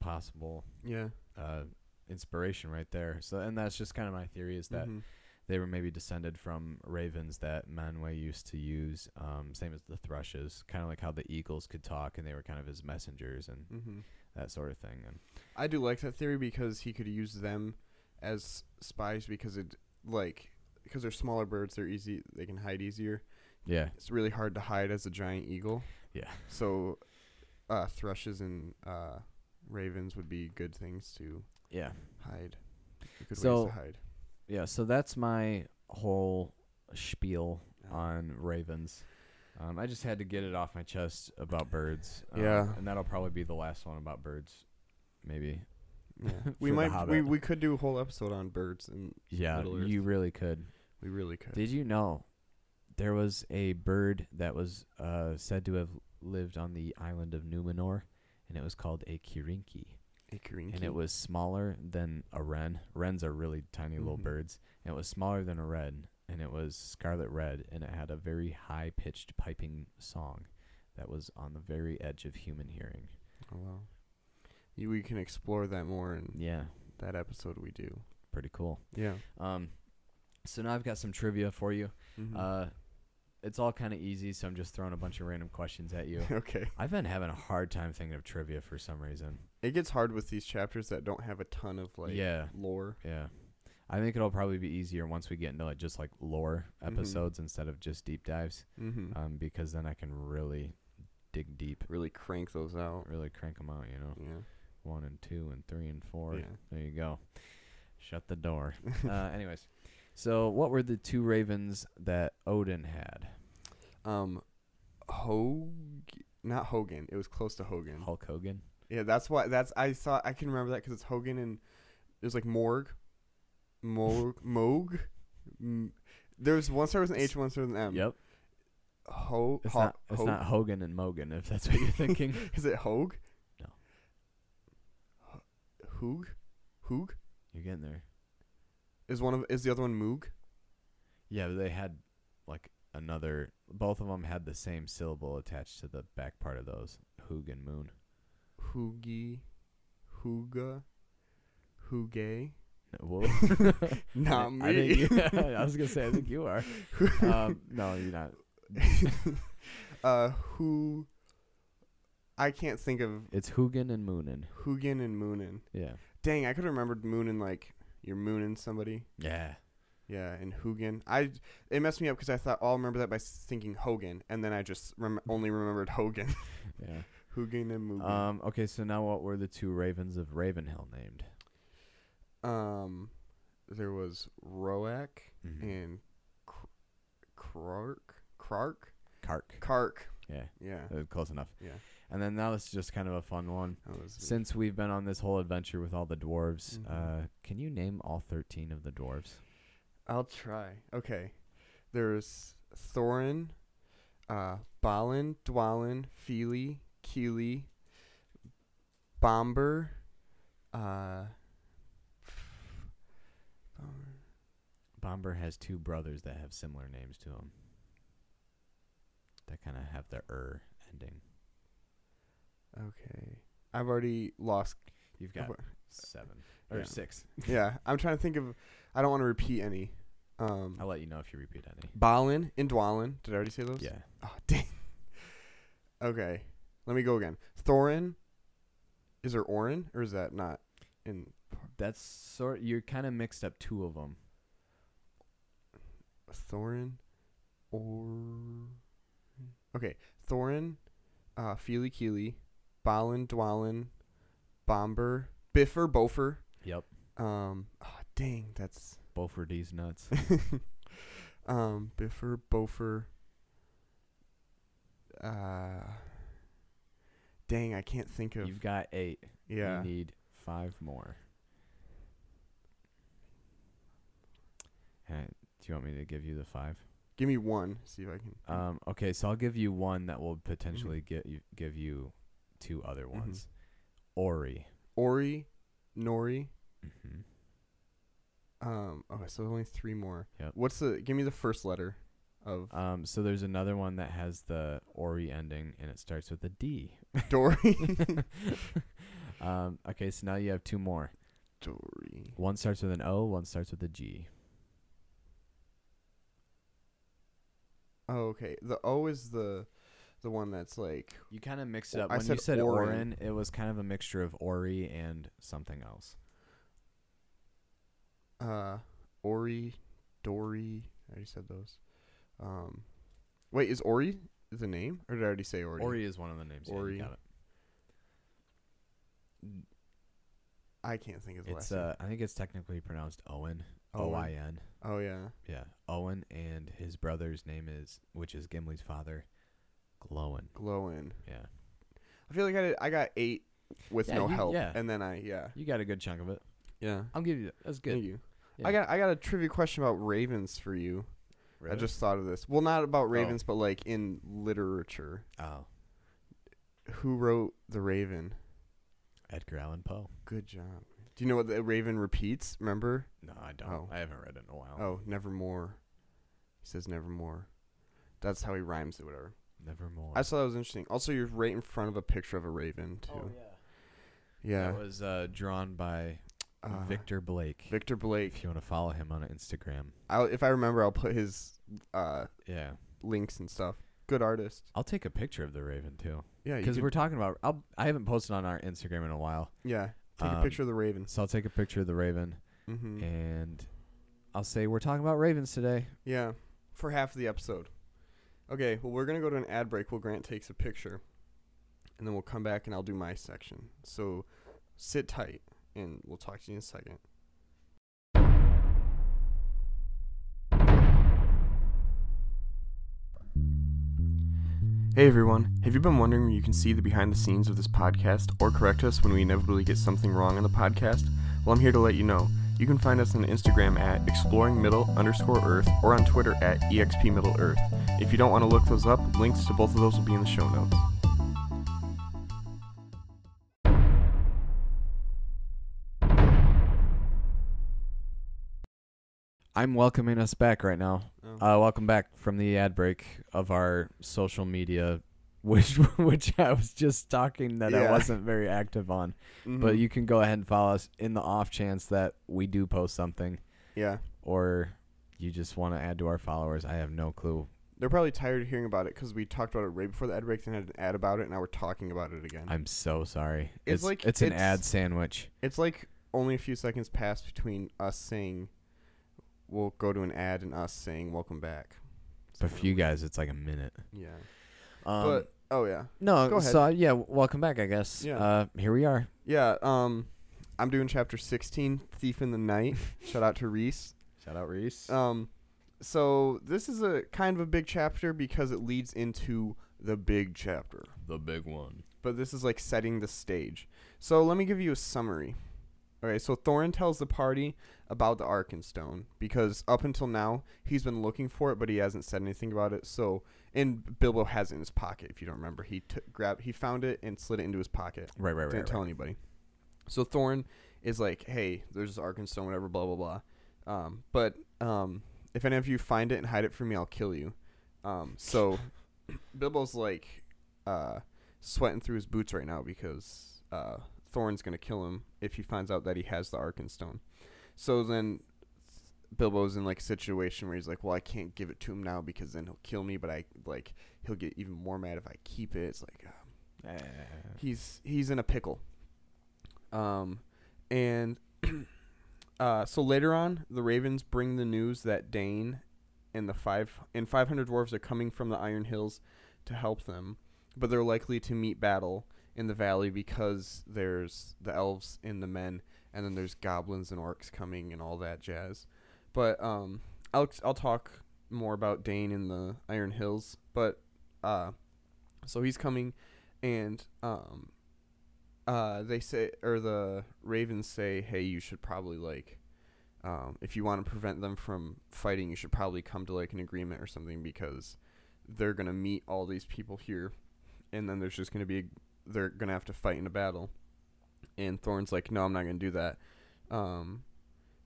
possible Yeah. uh, inspiration right there. So, and that's just kind of my theory is that Mhm. they were maybe descended from ravens that Manwë used to use, um, same as the thrushes, kind of like how the eagles could talk and they were kind of his messengers and Mhm. That sort of thing. And I do like that theory because he could use them as spies because it like because they're smaller birds, they're easy. They can hide easier. yeah, It's really hard to hide as a giant eagle. yeah, So, uh, thrushes and uh, ravens would be good things to yeah, hide. Good So- ways to hide. yeah. So that's my whole spiel on ravens. Um, I just had to get it off my chest about birds. Um, Yeah. and that'll probably be the last one about birds, maybe. Yeah. for we The might we, Hobbit. we could do a whole episode on birds and Yeah, Middle Earth. you really could. we really could. Did you know there was a bird that was uh, said to have lived on the island of Numenor, and it was called a kirinki, a Kirinki? and it was smaller than a wren. Wrens are really tiny little Mhm. birds, and it was smaller than a wren, and it was scarlet red, and it had a very high pitched piping song that was on the very edge of human hearing. Oh wow. You, we can explore that more in Yeah, that episode we do. pretty cool. Yeah. Um, so now I've got some trivia for you. Mhm. Uh, it's all kind of easy, so I'm just throwing a bunch of random questions at you. okay. I've been having a hard time thinking of trivia for some reason. It gets hard with these chapters that don't have a ton of like yeah, lore. yeah. I think it'll probably be easier once we get into like just like lore Mhm. episodes instead of just deep dives, Mm-hmm. um, because then I can really dig deep, really crank those out. really crank them out. You know, Yeah. one and two and three and four. Yeah. There you go. Shut the door. uh, anyways, so what were the two ravens that Odin had? Um, Hog, not Hogan. It was close to Hogan. Hulk Hogan. Yeah, that's why. That's I saw. I can remember that because it's Hogan and it was like Morg, Moog. Mm, There's one star with an H, one star with an M. yep. Ho. It's Ho- not. It's not Hogan and Mogan. If that's what you're thinking. Is it Hoag? No. Hoog, Hoog you're getting there. is one of is the other one Moog? Yeah, but they had like another. Both of them had the same syllable attached to the back part of those. Hoog and Moon. Hoogie, Hooga, Hoogay. Whoa. Not I me. think you, I was gonna say I think you are. Um, no, you're not. uh, who? I can't think of It's Hoogan and Munin. Hugin and Munin. Yeah. Dang, I could have remembered Munin like you're mooning somebody. Yeah. Yeah, and Hugin. I it messed me up because I thought oh, I'll remember that by thinking Hogan, and then I just rem- only remembered Hogan. Yeah. Hugin and Moogan. Um. Okay. So now, what were the two ravens of Ravenhill named? Um, there was Roak Mhm. and Krark. Krark. Kark. Kark. Yeah, Yeah. uh, close enough. Yeah. And then now this is just kind of a fun one. Since we've been on this whole adventure with all the dwarves, Mhm. uh, can you name all thirteen of the dwarves? I'll try. Okay. There's Thorin, uh, Balin, Dwalin, Fili, Kili, Bombur, uh, Bombur has two brothers that have similar names to him. That kind of have the er ending. okay. I've already lost. You've got I've- seven or Yeah. six. yeah, I'm trying to think of. I don't want to repeat any. Um, I'll let you know if you repeat any. Balin and Dwalin. Did I already say those? Yeah. Oh, dang. Okay. Let me go again. Thorin. Is there Orin or is that not in That's sort. You're kind of mixed up two of them. Thorin or Okay, Thorin, uh Fili Kili, Balin Dwalin, Bombur, Bifur, Bofur. Yep. Um oh, dang, that's were these nuts. um Bifur, Bofur. Uh Dang, I can't think of You've got eight. Yeah. You need five more. Uh, do you want me to give you the five? Give me one. See if I can Um, okay, so I'll give you one that will potentially Mm-hmm. get you give you two other Mhm. ones. Ori. Ori, Nori. hmm Um okay, so only three more. Yep. What's the give me the first letter of Um, so there's another one that has the Ori ending and it starts with a D. Dori. um, okay, so now you have two more. Dori. One starts with an O, one starts with a G. Oh, okay. The O is the the one that's like You kind of mixed it up. I when you said said Orin. Orin, it was kind of a mixture of Ori and something else. uh Ori, Dori. I already said those. Um, wait, is Ori the name, or did I already say Ori? Ori is one of the names. Yeah, you Ori. got it. I can't think of the It's last uh, I think it's technically pronounced Oin. O I N. Oh yeah. Yeah, Oin, and his brother's name is, which is Gimli's father, Gloin. Gloin. Yeah, I feel like I did, I got eight with Yeah, no you- help, yeah. and then I yeah you got a good chunk of it. yeah. I'll give you that. That's good. Thank you. Yeah. I got I got a trivia question about ravens for you. I just thought of this. Well, not about oh. ravens, but like in literature. oh, Who wrote The Raven? Edgar Allan Poe. Good job. Do you know what the Raven repeats? Remember? No, I don't. Oh. I haven't read it in a while. Oh, nevermore. He says nevermore. That's how he rhymes it, whatever. Nevermore. I thought that was interesting. Also, you're right in front of a picture of a raven too. Oh, yeah. yeah. That was uh, drawn by Uh, Victor Blake. Victor Blake. If you want to follow him on Instagram. I'll, if I remember, I'll put his uh, Yeah. links and stuff. Good artist. I'll take a picture of the Raven too, Yeah, because we're talking about. I'll, I haven't posted on our Instagram in a while, yeah. Take a um, picture of the raven. so I'll take a picture of the Raven, Mm-hmm. and I'll say we're talking about Ravens today. Yeah, for half of the episode. Okay, well, we're going to go to an ad break while Grant takes a picture. And then we'll come back and I'll do my section. So sit tight and we'll talk to you in a second. Hey everyone, have you been wondering where you can see the behind the scenes of this podcast or correct us when we inevitably get something wrong on the podcast? Well, I'm here to let you know. You can find us on Instagram at exploring middle underscore earth or on Twitter at expmiddleearth. If you don't want to look those up, links to both of those will be in the show notes. I'm welcoming us back right now. Oh. Uh, welcome back from the ad break of our social media, which which I was just talking that I wasn't very active on. Mm-hmm. But you can go ahead and follow us in the off chance that we do post something, yeah, or you just want to add to our followers. I have no clue. they're probably tired of hearing about it because we talked about it right before the ad break and had an ad about it, and now we're talking about it again. I'm so sorry. It's like- it's an it's- ad sandwich. It's like only a few seconds passed between us saying we'll go to an ad and us saying welcome back. But for you guys, it's like a minute. Yeah. Um, but oh yeah. no, go ahead. so yeah, welcome back. I guess. Yeah. Uh, here we are. Yeah, um I'm doing chapter 16, Thief in the Night. Shout out to Reese. Shout out Reese. Um so this is a kind of a big chapter because it leads into the big chapter. The big one. But this is like setting the stage. So let me give you a summary. Okay, so Thorin tells the party about the Arkenstone because up until now he's been looking for it, but he hasn't said anything about it. So, and Bilbo has it in his pocket. If you don't remember, he took grab he found it and slid it into his pocket. Right, right, right, Didn't right. tell right. anybody. So Thorin is like, "Hey, there's this Arkenstone, whatever, blah blah blah." Um, but um, if any of you find it and hide it from me, I'll kill you. Um, so Bilbo's like uh, sweating through his boots right now because uh, Thorin's gonna kill him if he finds out that he has the Arkenstone. So then Bilbo's in like a situation where he's like, "Well, I can't give it to him now because then he'll kill me, but I like he'll get even more mad if I keep it." It's like. Uh, he's he's in a pickle. Um, and uh, so later on, the Ravens bring the news that Dain and the five and five hundred dwarves are coming from the Iron Hills to help them, but they're likely to meet battle in the valley because there's the elves and the men, and then there's goblins and orcs coming and all that jazz. But um, I'll I'll talk more about Dain in the Iron Hills, but uh, so he's coming and um uh they say or the ravens say hey you should probably like um if you want to prevent them from fighting you should probably come to like an agreement or something because they're to meet all these people here and then there's just to be a, they're going to have to fight in a battle and Thorn's like no I'm not going to do that um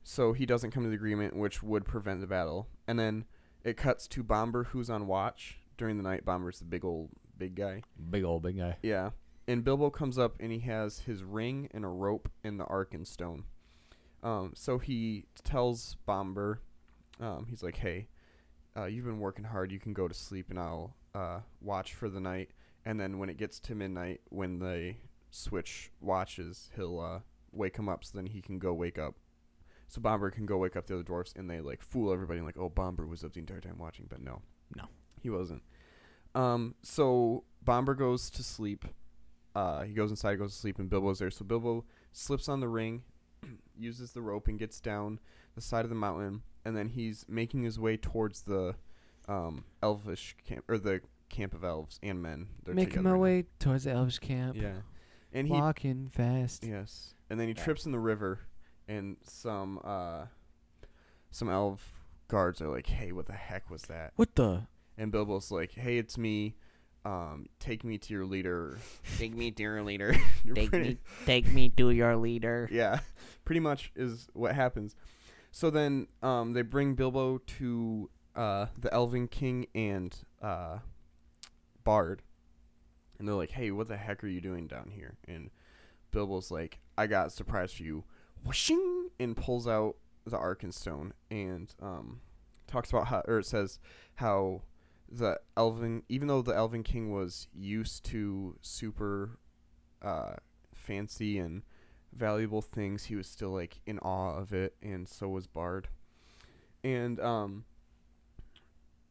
so he doesn't come to the agreement which would prevent the battle and then it cuts to Bombur who's on watch during the night Bombur's the big old big guy Big old big guy. yeah. And Bilbo comes up and he has his ring and a rope and the Arkenstone. Um, so he tells Bombur, um, he's like, hey, uh, you've been working hard. You can go to sleep and I'll uh, watch for the night. And then when it gets to midnight, when they switch watches, he'll uh, wake him up so then he can go wake up. So Bombur can go wake up the other dwarfs and they like fool everybody like, oh, Bombur was up the entire time watching. But no. No. He wasn't. Um, so Bombur goes to sleep. Uh, he goes inside, goes to sleep, and Bilbo's there. So Bilbo slips on the ring, uses the rope, and gets down the side of the mountain. And then he's making his way towards the um, elvish camp or the camp of elves and men. They're Making together my way towards the elves' camp. Yeah, and he Walking fast. yes, and then he Yeah. trips in the river, and some uh, some elf guards are like, "Hey, what the heck was that?" What the? And Bilbo's like, "Hey, it's me. Um, take me to your leader." Take me to your leader. Take pretty- me, take me to your leader. yeah, pretty much is what happens. So then, um, they bring Bilbo to uh the Elven King and uh Bard, and they're like, "Hey, what the heck are you doing down here?" And Bilbo's like, "I got a surprise for you," whooshing, and pulls out the Arkenstone and um talks about how, or it says how the Elven, even though the Elven King was used to super uh fancy and valuable things, he was still like in awe of it, and so was Bard. And um,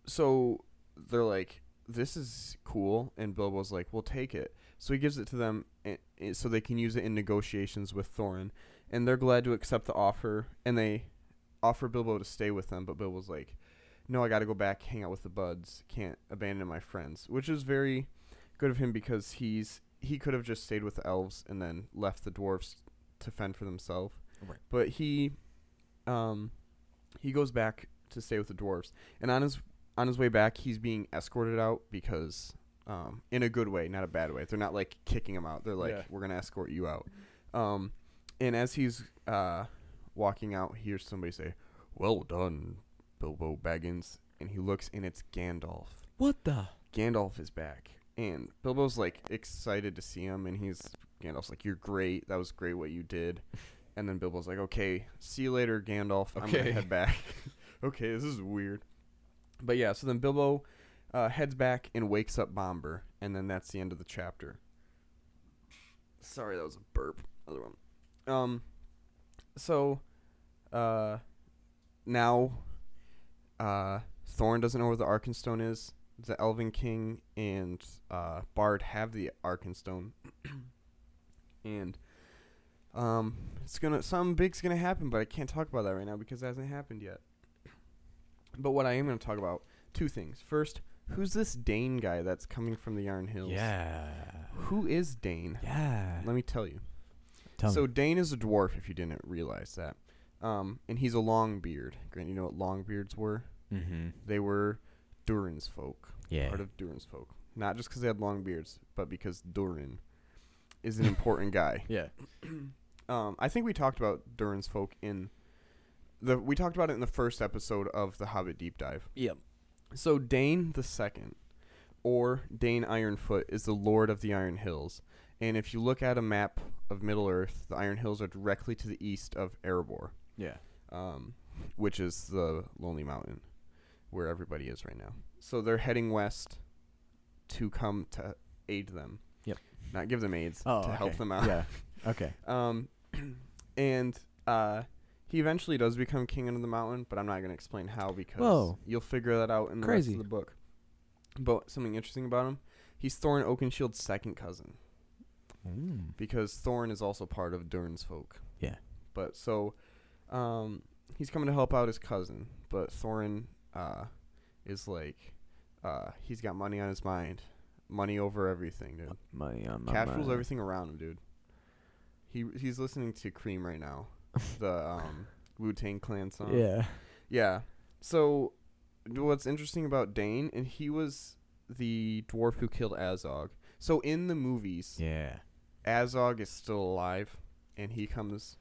so they're like, "This is cool," and Bilbo's like, "We'll take it." So he gives it to them, and, so they can use it in negotiations with Thorin, and they're glad to accept the offer, and they offer Bilbo to stay with them, but Bilbo's like, "No, I got to go back, hang out with the buds. Can't abandon my friends," which is very good of him because he's he could have just stayed with the elves and then left the dwarves to fend for themselves. Right. But he um he goes back to stay with the dwarves. And on his on his way back he's being escorted out because um in a good way, not a bad way. They're not like kicking him out. They're like Yeah. we're going to escort you out. Um and as he's uh walking out, he hears somebody say, "Well done, Bilbo Baggins." And he looks and it's Gandalf. What the? Gandalf is back, and Bilbo's like excited to see him, and he's Gandalf's like, "You're great. That was great what you did." And then Bilbo's like, "Okay, see you later, Gandalf. I'm gonna Okay. head back." okay, this is weird, but yeah. So then Bilbo uh, heads back and wakes up Bombur, and then that's the end of the chapter. Sorry, that was a burp. Other one. Um. So, uh, now, uh, Thorn doesn't know where the Arkenstone is the Elven King and uh, Bard have the Arkenstone, and um, it's gonna something big's gonna happen, but I can't talk about that right now because it hasn't happened yet. But what I am gonna talk about two things. First, who's this Dain guy that's coming from the Iron Hills? Yeah. Who is Dain? Yeah. Let me tell you. Tell so me. Dain is a dwarf, if you didn't realize that. Um, and he's a long beard. Grant, you know what long beards were? Mm-hmm. They were Durin's folk. Yeah. Part of Durin's folk. Not just because they had long beards, but because Durin is an important guy. Yeah. Um, I think we talked about Durin's folk in the. We talked about it in the first episode of the Hobbit deep dive. Yep. So Dain the Second, or Dain Ironfoot, is the Lord of the Iron Hills. And if you look at a map of Middle Earth, the Iron Hills are directly to the east of Erebor, Yeah. um, which is the Lonely Mountain, where everybody is right now. So they're heading west to come to aid them. Yep. Not give them aids Oh, to help them out. Yeah. Okay. Um, and uh, he eventually does become king of the mountain, but I'm not going to explain how because Whoa. you'll figure that out in the Crazy. rest of the book. But something interesting about him, he's Thorin Oakenshield's second cousin Mm. because Thorin is also part of Durin's folk. Yeah. But so, um, he's coming to help out his cousin, but Thorin uh, is like, uh, he's got money on his mind, money over everything, dude. Money on my Cash rules everything around him, dude. He he's listening to Cream right now, the um, Wu Tang Clan song. Yeah. Yeah. So, what's interesting about Dain, and he was the dwarf who killed Azog. So in the movies, Yeah. Azog is still alive, and he comes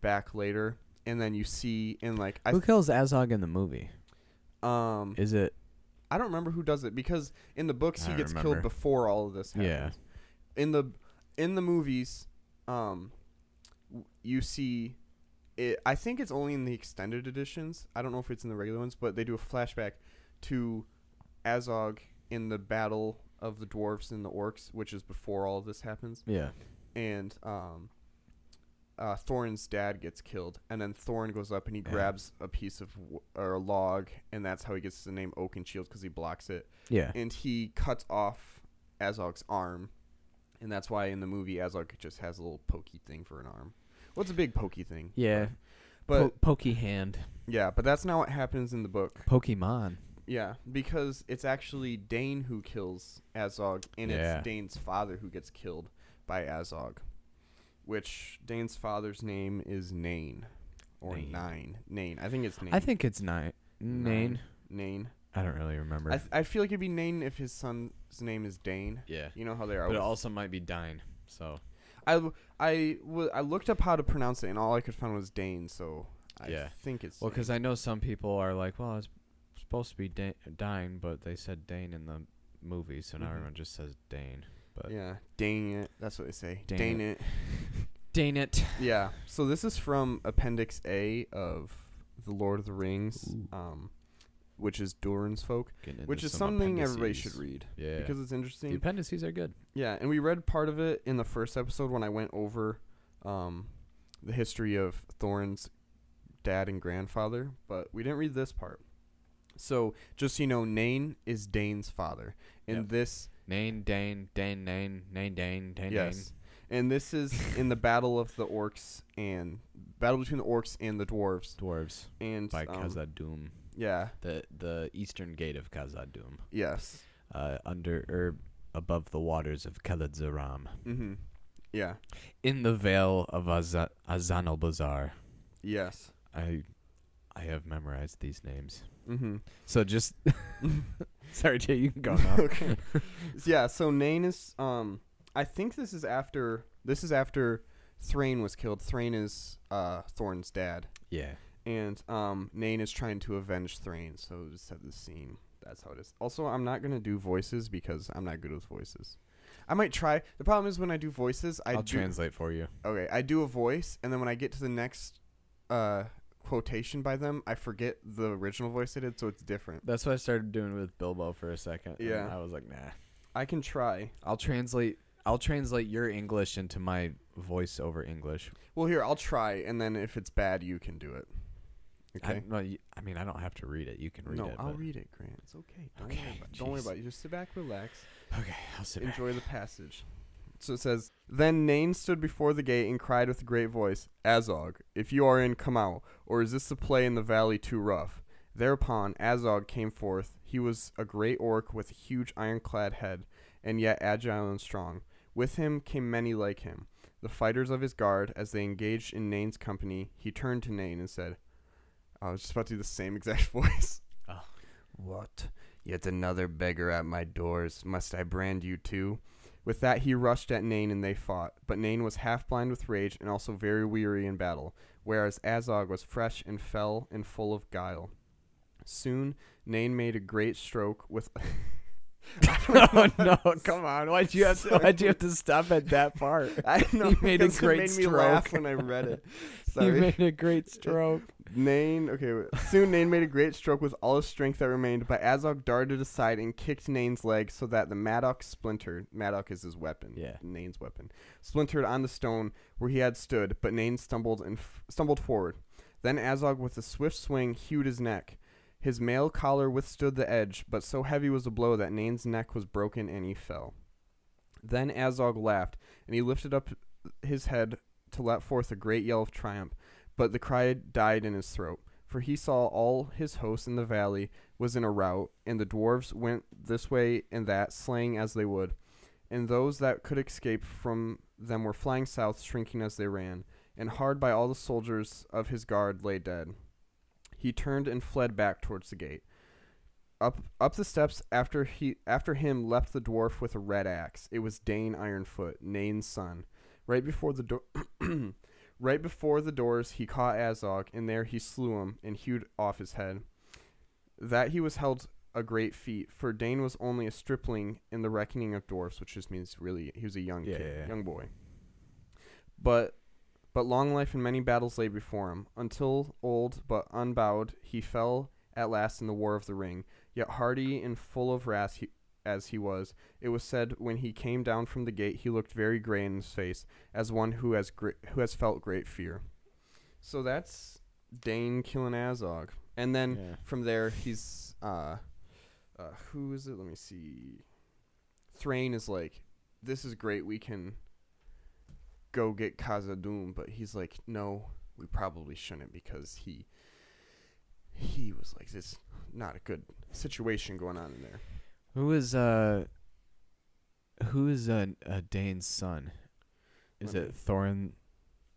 back later, and then you see in like I Who th- kills Azog in the movie? um Is it? I don't remember who does it because in the books he gets remember. killed before all of this happens. Yeah. In the in the movies, um, w- you see, it. I think it's only in the extended editions. I don't know if it's in the regular ones, but they do a flashback to Azog in the battle of the dwarfs and the orcs, which is before all of this happens. Yeah. And um, uh, Thorin's dad gets killed, and then Thorin goes up and he Yeah. grabs a piece of w- or a log, and that's how he gets the name Oakenshield because he blocks it Yeah. and he cuts off Azog's arm, and that's why in the movie Azog just has a little pokey thing for an arm. What's a big pokey thing? Yeah. but, Po- pokey hand. yeah, but that's not what happens in the book. Pokemon. Yeah, because it's actually Dain who kills Azog, and Yeah. it's Dain's father who gets killed by Azog, which Dain's father's name is Nain or Nain. Nine. Nain. I think it's Nain. I think it's nine. Nine. Nain. I don't really remember. I, th- I feel like it'd be Nain if his son's name is Dane. yeah. You know how they are. But it also might be Dine. So I, w- I, w- I looked up how to pronounce it, and all I could find was Dane, so I Yeah. think it's well, because I know some people are like, well, it's supposed to be da- Dine, but they said Dane in the movie, so now Mhm. everyone just says Dane. But yeah, dang it, that's what they say. Dang Dang, it. Dane it. Yeah. So this is from Appendix A of the Lord of the Rings, Ooh. um, which is Durin's Folk, which is some something everybody should read Yeah. because it's interesting. the appendices are good. Yeah, and we read part of it in the first episode when I went over um, the history of Thorin's dad and grandfather, but we didn't read this part. So, just so you know, Nain is Dain's father. And Yep. this Nain, Dane, Dane, Nane, Nain, Dane, Dane, yes. And this is in the battle of the orcs and battle between the orcs and the dwarves. Dwarves And by um, Khazad-dûm. Yeah. The the eastern gate of Khazad-dûm. Yes. Uh, under or above the waters of Kheled-zâram. Mhm. Yeah. In the vale of Aza- Azanulbizar. Yes. I I have memorized these names. Mhm. So just Sorry, Jay, you can go now. okay. Yeah, so Nain is um I think this is after this is after Thrain was killed. Thrain is uh Thorn's dad. Yeah. And um Nain is trying to avenge Thrain, so just have this scene. That's how it is. Also, I'm not gonna do voices because I'm not good with voices. I might try. The problem is when I do voices, I I'll do translate for you. okay. I do a voice, and then when I get to the next uh quotation by them, I forget the original voice I did, so it's different. That's what I started doing with Bilbo for a second. and Yeah. I was like, nah. I can try. I'll translate I'll translate your English into my voice over English. Well, here I'll try, and then if it's bad, you can do it. Okay. I, no, y- I mean, I don't have to read it. You can read no, it. No, I'll read it, Grant. It's okay. Don't Okay, worry about it. Don't worry about it. You just sit back, relax, Okay, I'll sit back. enjoy the passage. So it says, Then Nain stood before the gate and cried with a great voice, Azog, if you are in, come out, or is this the play in the valley too rough? Thereupon Azog came forth. He was a great orc with a huge ironclad head, and yet agile and strong. With him came many like him. The fighters of his guard, as they engaged in Nain's company, he turned to Nain and said, I was just about to do the same exact voice. Oh. What? Yet another beggar at my doors. Must I brand you too? With that he rushed at Nain and they fought, but Nain was half blind with rage and also very weary in battle, whereas Azog was fresh and fell and full of guile. Soon Nain made a great stroke with oh no! Come on! Why'd you have to? Why'd you have to stop at that part? I know You made a great it made me laugh stroke. when I read it. You Sorry. made a great stroke. Nain, okay, wait. soon Nain made a great stroke with all his strength that remained, but Azog darted aside and kicked Nain's leg so that the mattock splintered. mattock is his weapon. Yeah. Nain's weapon. Splintered on the stone where he had stood, but Nain stumbled and f- stumbled forward. Then Azog with a swift swing hewed his neck. His mail collar withstood the edge, but so heavy was the blow that Nain's neck was broken and he fell. Then Azog laughed, and he lifted up his head to let forth a great yell of triumph. But the cry died in his throat, for he saw all his host in the valley was in a rout, and the dwarves went this way and that, slaying as they would. And those that could escape from them were flying south, shrinking as they ran, and hard by all the soldiers of his guard lay dead. He turned and fled back towards the gate. Up up the steps after he after him leapt the dwarf with a red axe. It was Dain Ironfoot, Nain's son. Right before the door Right before the doors he caught Azog, and there he slew him and hewed off his head. That he was held a great feat, for Dain was only a stripling in the reckoning of dwarfs, which just means really he was a young Yeah, kid, yeah, yeah. young boy. But but long life and many battles lay before him, until old but unbowed he fell at last in the war of the ring. Yet hardy and full of wrath he, as he was, it was said when he came down from the gate he looked very grey in his face, as one who has gre- who has felt great fear. So that's Dain killing Azog, and then Yeah. from there he's uh, uh, who is it? Let me see. Thrain is like, this is great. We can go get Khazad-dûm, but he's like, no, we probably shouldn't because he he was like this not a good situation going on in there. Who is uh? Who is uh, uh Dain's son? Is it Thorin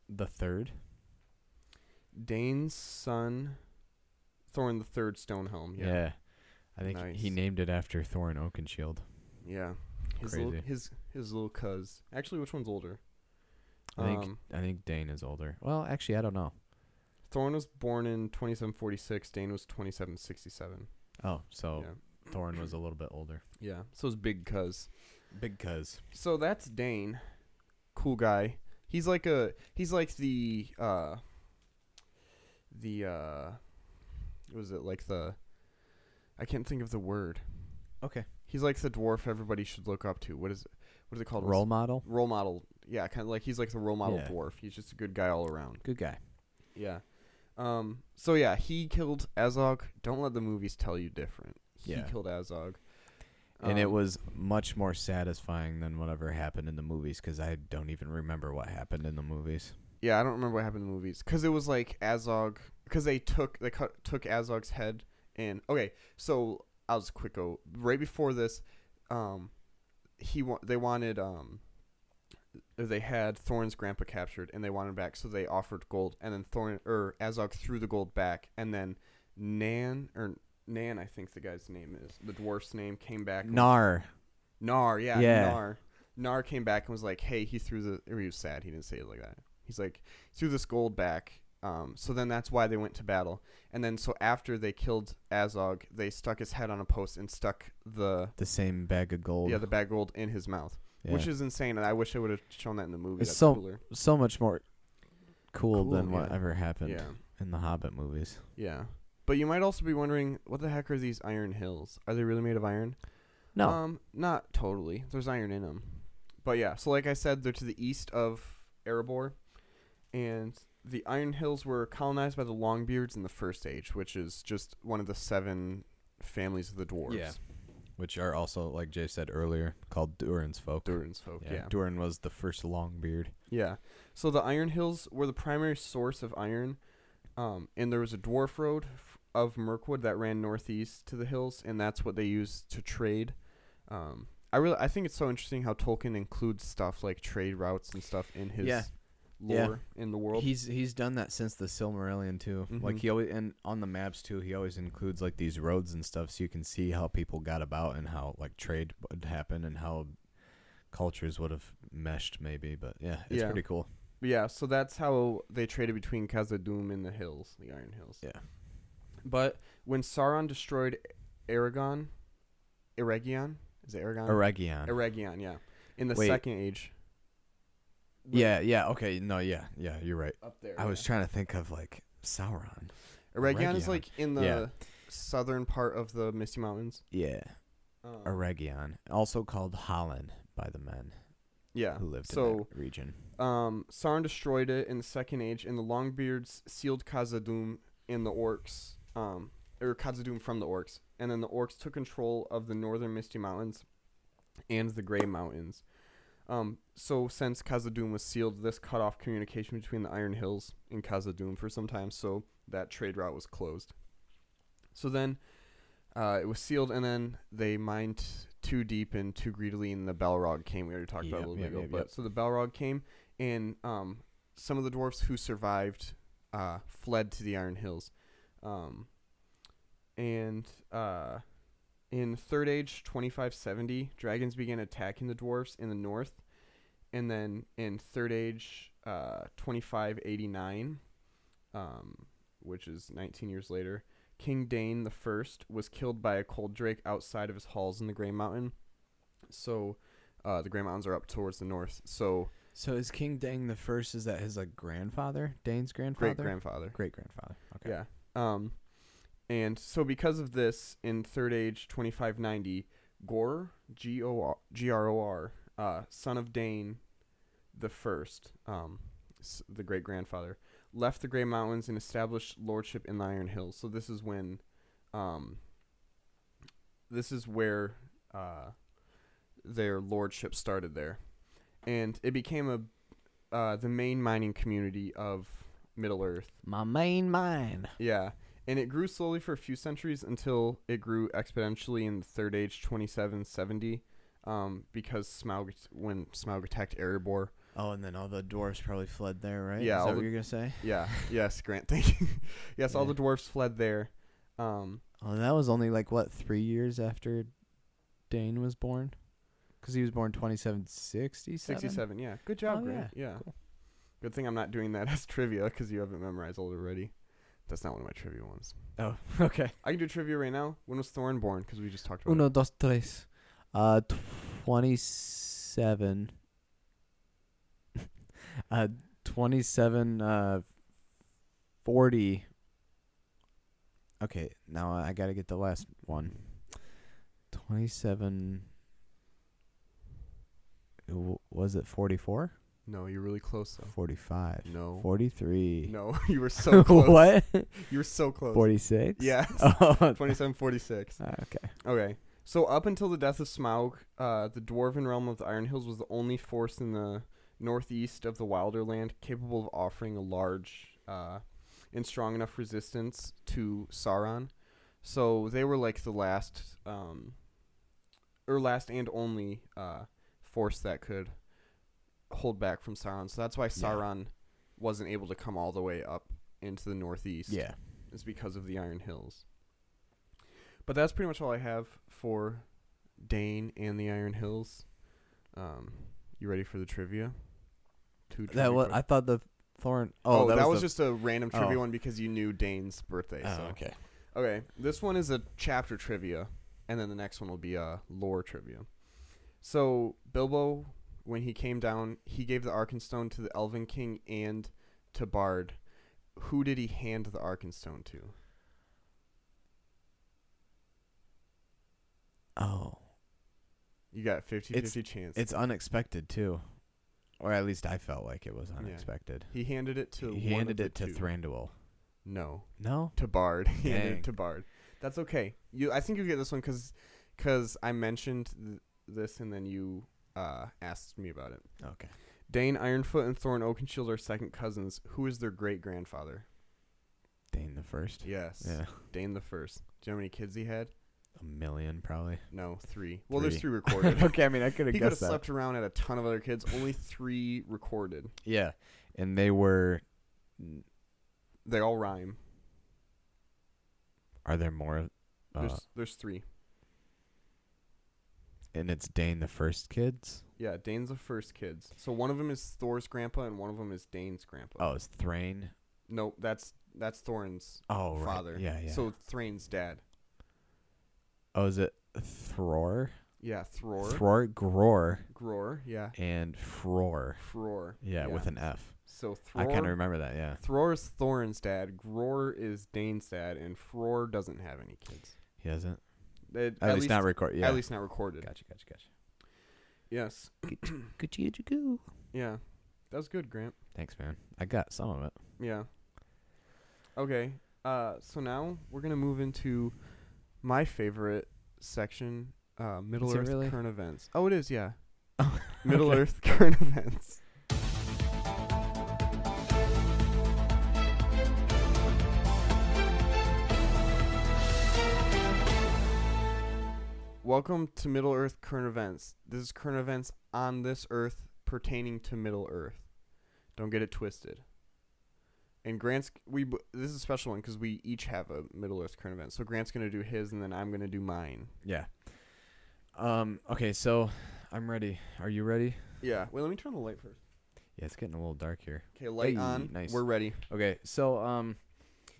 the Third? Dain's son, Thorin the Third Stonehelm. Yeah, yeah. I think he named it after Thorin Oakenshield. Yeah. His little, Crazy. his his little cuz. Actually, which one's older? I think Um, I think Dain is older. Well, actually, I don't know. Thorin was born in 2746. Dain was 2767. Oh, so Yeah. Thorin was a little bit older. Yeah. So it's big cuz. Big cuz. So that's Dain. Cool guy. He's like a he's like the uh the uh was it like the I can't think of the word. Okay. He's like the dwarf everybody should look up to. What is it? What is it called? Role model. role model. Yeah, kind of like he's like the role model Yeah. dwarf. He's just a good guy all around. Good guy. Yeah. Um so yeah, he killed Azog. Don't let the movies tell you different. He killed Azog. and it Um, was much more satisfying than whatever happened in the movies because I don't even remember what happened in the movies. Yeah, I don't remember what happened in the movies because it was like Azog because they took they cut took Azog's head and okay, so I'll just quick go right before this, um, he wa- they wanted um, they had Thorin's grandpa captured and they wanted him back, so they offered gold and then Thorin or Azog threw the gold back and then Nan or Nan I think the guy's name is the dwarf's name came back Nar. Nar, yeah, Yeah. Nar. Nar came back and was like, "Hey, he threw the." Or he was sad. He didn't say it like that. He's like, "Threw this gold back." Um, so then that's why they went to battle. And then so after they killed Azog, they stuck his head on a post and stuck the The same bag of gold. yeah the bag of gold in his mouth, which is insane. And I wish I would have shown that in the movie. It's That's so- cooler. so much more cool, Cool, than yeah. whatever happened Yeah, in the Hobbit movies. yeah. But you might also be wondering, what the heck are these iron hills? Are they really made of iron? No. Um, not totally. There's iron in them. But yeah, so like I said, they're to the east of Erebor, and the Iron Hills were colonized by the Longbeards in the First Age, which is just one of the seven families of the dwarves. Yeah. Which are also, like Jay said earlier, called Durin's folk. Durin's folk. Yeah. yeah. Durin was the first Longbeard. Yeah. So the Iron Hills were the primary source of iron, um, and there was a dwarf road f- of Mirkwood that ran northeast to the hills, and that's what they used to trade. Um, I really, I think it's so interesting how Tolkien includes stuff like trade routes and stuff in his Yeah. Yeah. lore in the world. He's he's done that since the Silmarillion too. Like Mhm. he always and on the maps too. He always includes like these roads and stuff, so you can see how people got about and how like trade would happen and how cultures would have meshed maybe. But yeah, it's Yeah. pretty cool. Yeah, so that's how they traded between Khazad-dûm and the hills, the Iron Hills. Yeah. But when Sauron destroyed Aragon, Eregion, is it Aragon? Eregion. Eregion, yeah. In the Wait. Second Age. yeah, yeah. Okay, no, yeah, yeah. You're right. Up there. I was trying to think of like Sauron. Eregion is like in the Yeah. southern part of the Misty Mountains. Yeah, Um, Eregion, also called Hollin by the men yeah. who lived in so that region. um, Sauron destroyed it in the Second Age, and the Longbeards sealed Khazad-dûm in the Orcs, um, or Khazad-dûm from the Orcs, and then the Orcs took control of the northern Misty Mountains and the Grey Mountains. Um, so since Khazad-dûm was sealed, this cut off communication between the Iron Hills and Khazad-dûm for some time, so that trade route was closed. So then uh, it was sealed, and then they mined too deep and too greedily, and the Balrog came. We already talked about it a little yep, bit ago, yep, but yep. so the Balrog came, and um, some of the dwarfs who survived uh, fled to the Iron Hills. Um, and uh, in Third Age 2570, dragons began attacking the dwarves in the north. And then in Third Age uh, 2589, um, which is 19 years later, King Dain the First was killed by a cold drake outside of his halls in the Grey Mountain. So uh, the Grey Mountains are up towards the north. So So is King Dain the first? Is that his like grandfather? Dain's grandfather. great grandfather. Great grandfather. Okay. Yeah. Um, and so because of this, in Third Age 2590, Gor, G O R G R O R, uh, son of Dain, the first, um, the great grandfather, left the Grey Mountains and established lordship in the Iron Hills. So this is when, um, this is where, uh, their lordship started there, and it became a, uh, the main mining community of Middle Earth. My main mine. Yeah. And it grew slowly for a few centuries until it grew exponentially in the Third Age 2770 um, because Smaug, when Smaug attacked Erebor. Oh, and then all the dwarves probably fled there, right? Yeah, Is that the- what you're gonna say? Yeah. yes, Grant, thank you. yes, all the dwarfs fled there. Um, Oh, and that was only like what three years after Dain was born, because he was born 2767. 67, yeah. Good job, Oh, Grant. Yeah. cool. Good thing I'm not doing that as trivia because you haven't memorized all already. That's not one of my trivia ones. Oh, okay. I can do trivia right now. When was Thorin born? Because we just talked about Uno, it. dos, tres. Uh, twenty-seven. uh, twenty-seven. Uh, forty. Okay, now I gotta get the last one. Twenty-seven. w- Was it forty-four? No, you're really close, though. Forty-five. No. Forty-three. No, you were so close. what? You were so close. Forty-six. Yes. Oh, 2746. ah, okay. Okay. So up until the death of Smaug, uh, the dwarven realm of the Iron Hills was the only force in the northeast of the Wilderland capable of offering a large uh, and strong enough resistance to Sauron. So they were like the last, um, or last and only uh, force that could hold back from Sauron. So that's why. Sauron wasn't able to come all the way up into the northeast Yeah. is because of the Iron Hills. But that's pretty much all I have for Dain and the Iron Hills. Um, you ready for the trivia? Two That was. trivia I thought the Thorn. Oh, Oh, that, was, the- just a random trivia Oh. one because you knew Dain's birthday. Oh, so. okay. Okay, this one is a chapter trivia, and then the next one will be a lore trivia. So Bilbo, when he came down, he gave the Arkenstone to the Elven King and to Bard. Who did he hand the Arkenstone to? Oh, You got 50-50 chance. it's unexpected too, or at least I felt like it was unexpected. he handed it to. he handed it to two. Thranduil. No, No. to Bard. he handed Dang. it to Bard. That's okay. You, I think you get this one because, cause I mentioned th- this and then you uh, asked me about it. Okay. Dain Ironfoot and Thorn Oakenshield are second cousins. Who is their great grandfather? Dain the first. Yes. Yeah, Dain the first. Do you know how many kids he had? a million probably. No, three. Well, there's Three. recorded. okay, I mean I could have he could have slept around at a ton of other kids. Only three recorded. Yeah, and they were. They all rhyme. Are there more? Uh, There's there's three. And it's Dain the first kids. Yeah, Dain's the first kids. So one of them is Thor's grandpa, and one of them is Dain's grandpa. Oh, it's Thrain. No, that's that's Thorin's Oh, right. father. Yeah, yeah. So Thrain's dad. oh, is it Thror? Yeah, Thror. Thror, Gror, Gror. Yeah. and Fror. Fror. Yeah, with an F. So Thror. I kind of remember that. Yeah, Thror is Thorin's dad. Gror is Dain's dad, and Fror doesn't have any kids. he doesn't. It- At, least, not record. Yeah, At least not recorded. Gotcha, gotcha, gotcha. Yes. Good, good, good. Yeah. That was good, Grant. Thanks, man. I got some of it. Yeah. Okay. Uh, so now we're gonna move into my favorite section, uh, Middle Is Earth really? current events. Oh, it is. Yeah. Oh, Middle okay. Earth current events. Welcome to Middle Earth current events. This is current events on this Earth pertaining to Middle Earth. Don't get it twisted. And Grant's we this is a special one because we each have a Middle Earth current event. So Grant's gonna do his, and then I'm gonna do mine. Yeah. Um. Okay, so I'm ready. Are you ready? Yeah. Wait, let me turn the light first. Yeah, it's getting a little dark here. Okay, light Hey, on. nice. We're ready. Okay, so um,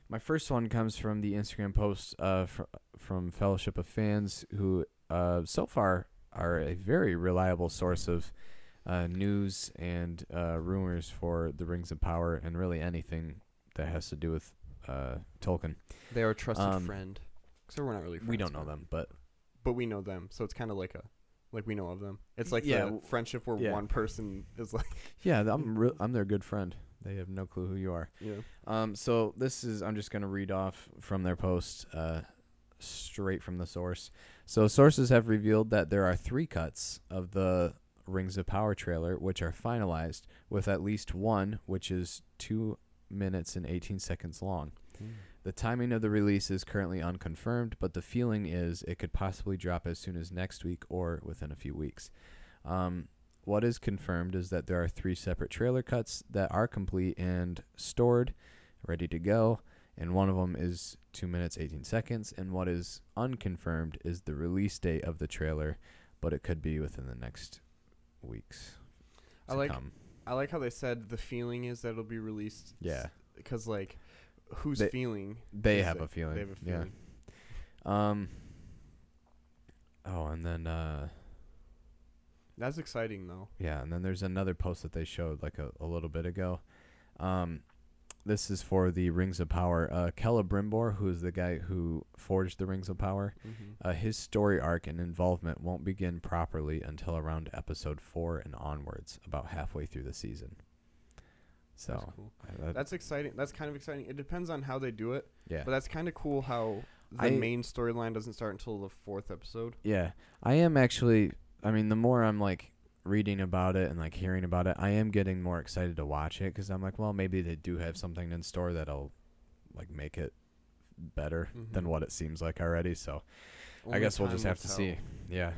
my first one comes from the Instagram post uh fr- from Fellowship of Fans, who uh so far are a very reliable source of uh, news and uh, rumors for the Rings of Power and really anything that has to do with uh Tolkien. They are a trusted Um, friend. So we're not really. Friends, we don't know them, but but we know them. So it's kind of like a, like we know of them. It's like Yeah, the friendship where yeah. one person is like, yeah, I'm re- I'm their good friend. They have no clue who you are. know. Um, so this is I'm just gonna read off from their post, uh, straight from the source. So sources have revealed that there are three cuts of the Rings of Power trailer which are finalized, with at least one which is two minutes and 18 seconds long. The timing of the release is currently unconfirmed, but the feeling is it could possibly drop as soon as next week or within a few weeks. Um, what is confirmed is that there are three separate trailer cuts that are complete and stored, ready to go, and one of them is 2 minutes 18 seconds, and what is unconfirmed is the release date of the trailer, but it could be within the next weeks. I like- come. I like how they said the feeling is that it'll be released. Yeah. Because like, who's They- feeling? They have a feeling. They have a feeling yeah. Um. Oh, and then uh, That's exciting though. yeah, and then there's another post that they showed like a, a little bit ago. Um, this is for the Rings of Power. Uh, Celebrimbor, who is the guy who forged the Rings of Power, Mm-hmm. uh, his story arc and involvement won't begin properly until around episode four and onwards, about halfway through the season. So that's cool. uh, that- That's exciting. That's kind of exciting. It depends on how they do it, yeah, but that's kind of cool how the I- main storyline doesn't start until the fourth episode. Yeah, I am actually. I mean, the more I'm like reading about it and like hearing about it, I am getting more excited to watch it because I'm like, well, maybe they do have something in store that'll like make it better than Mhm. what it seems like already. So I guess we'll just have to see. Yeah,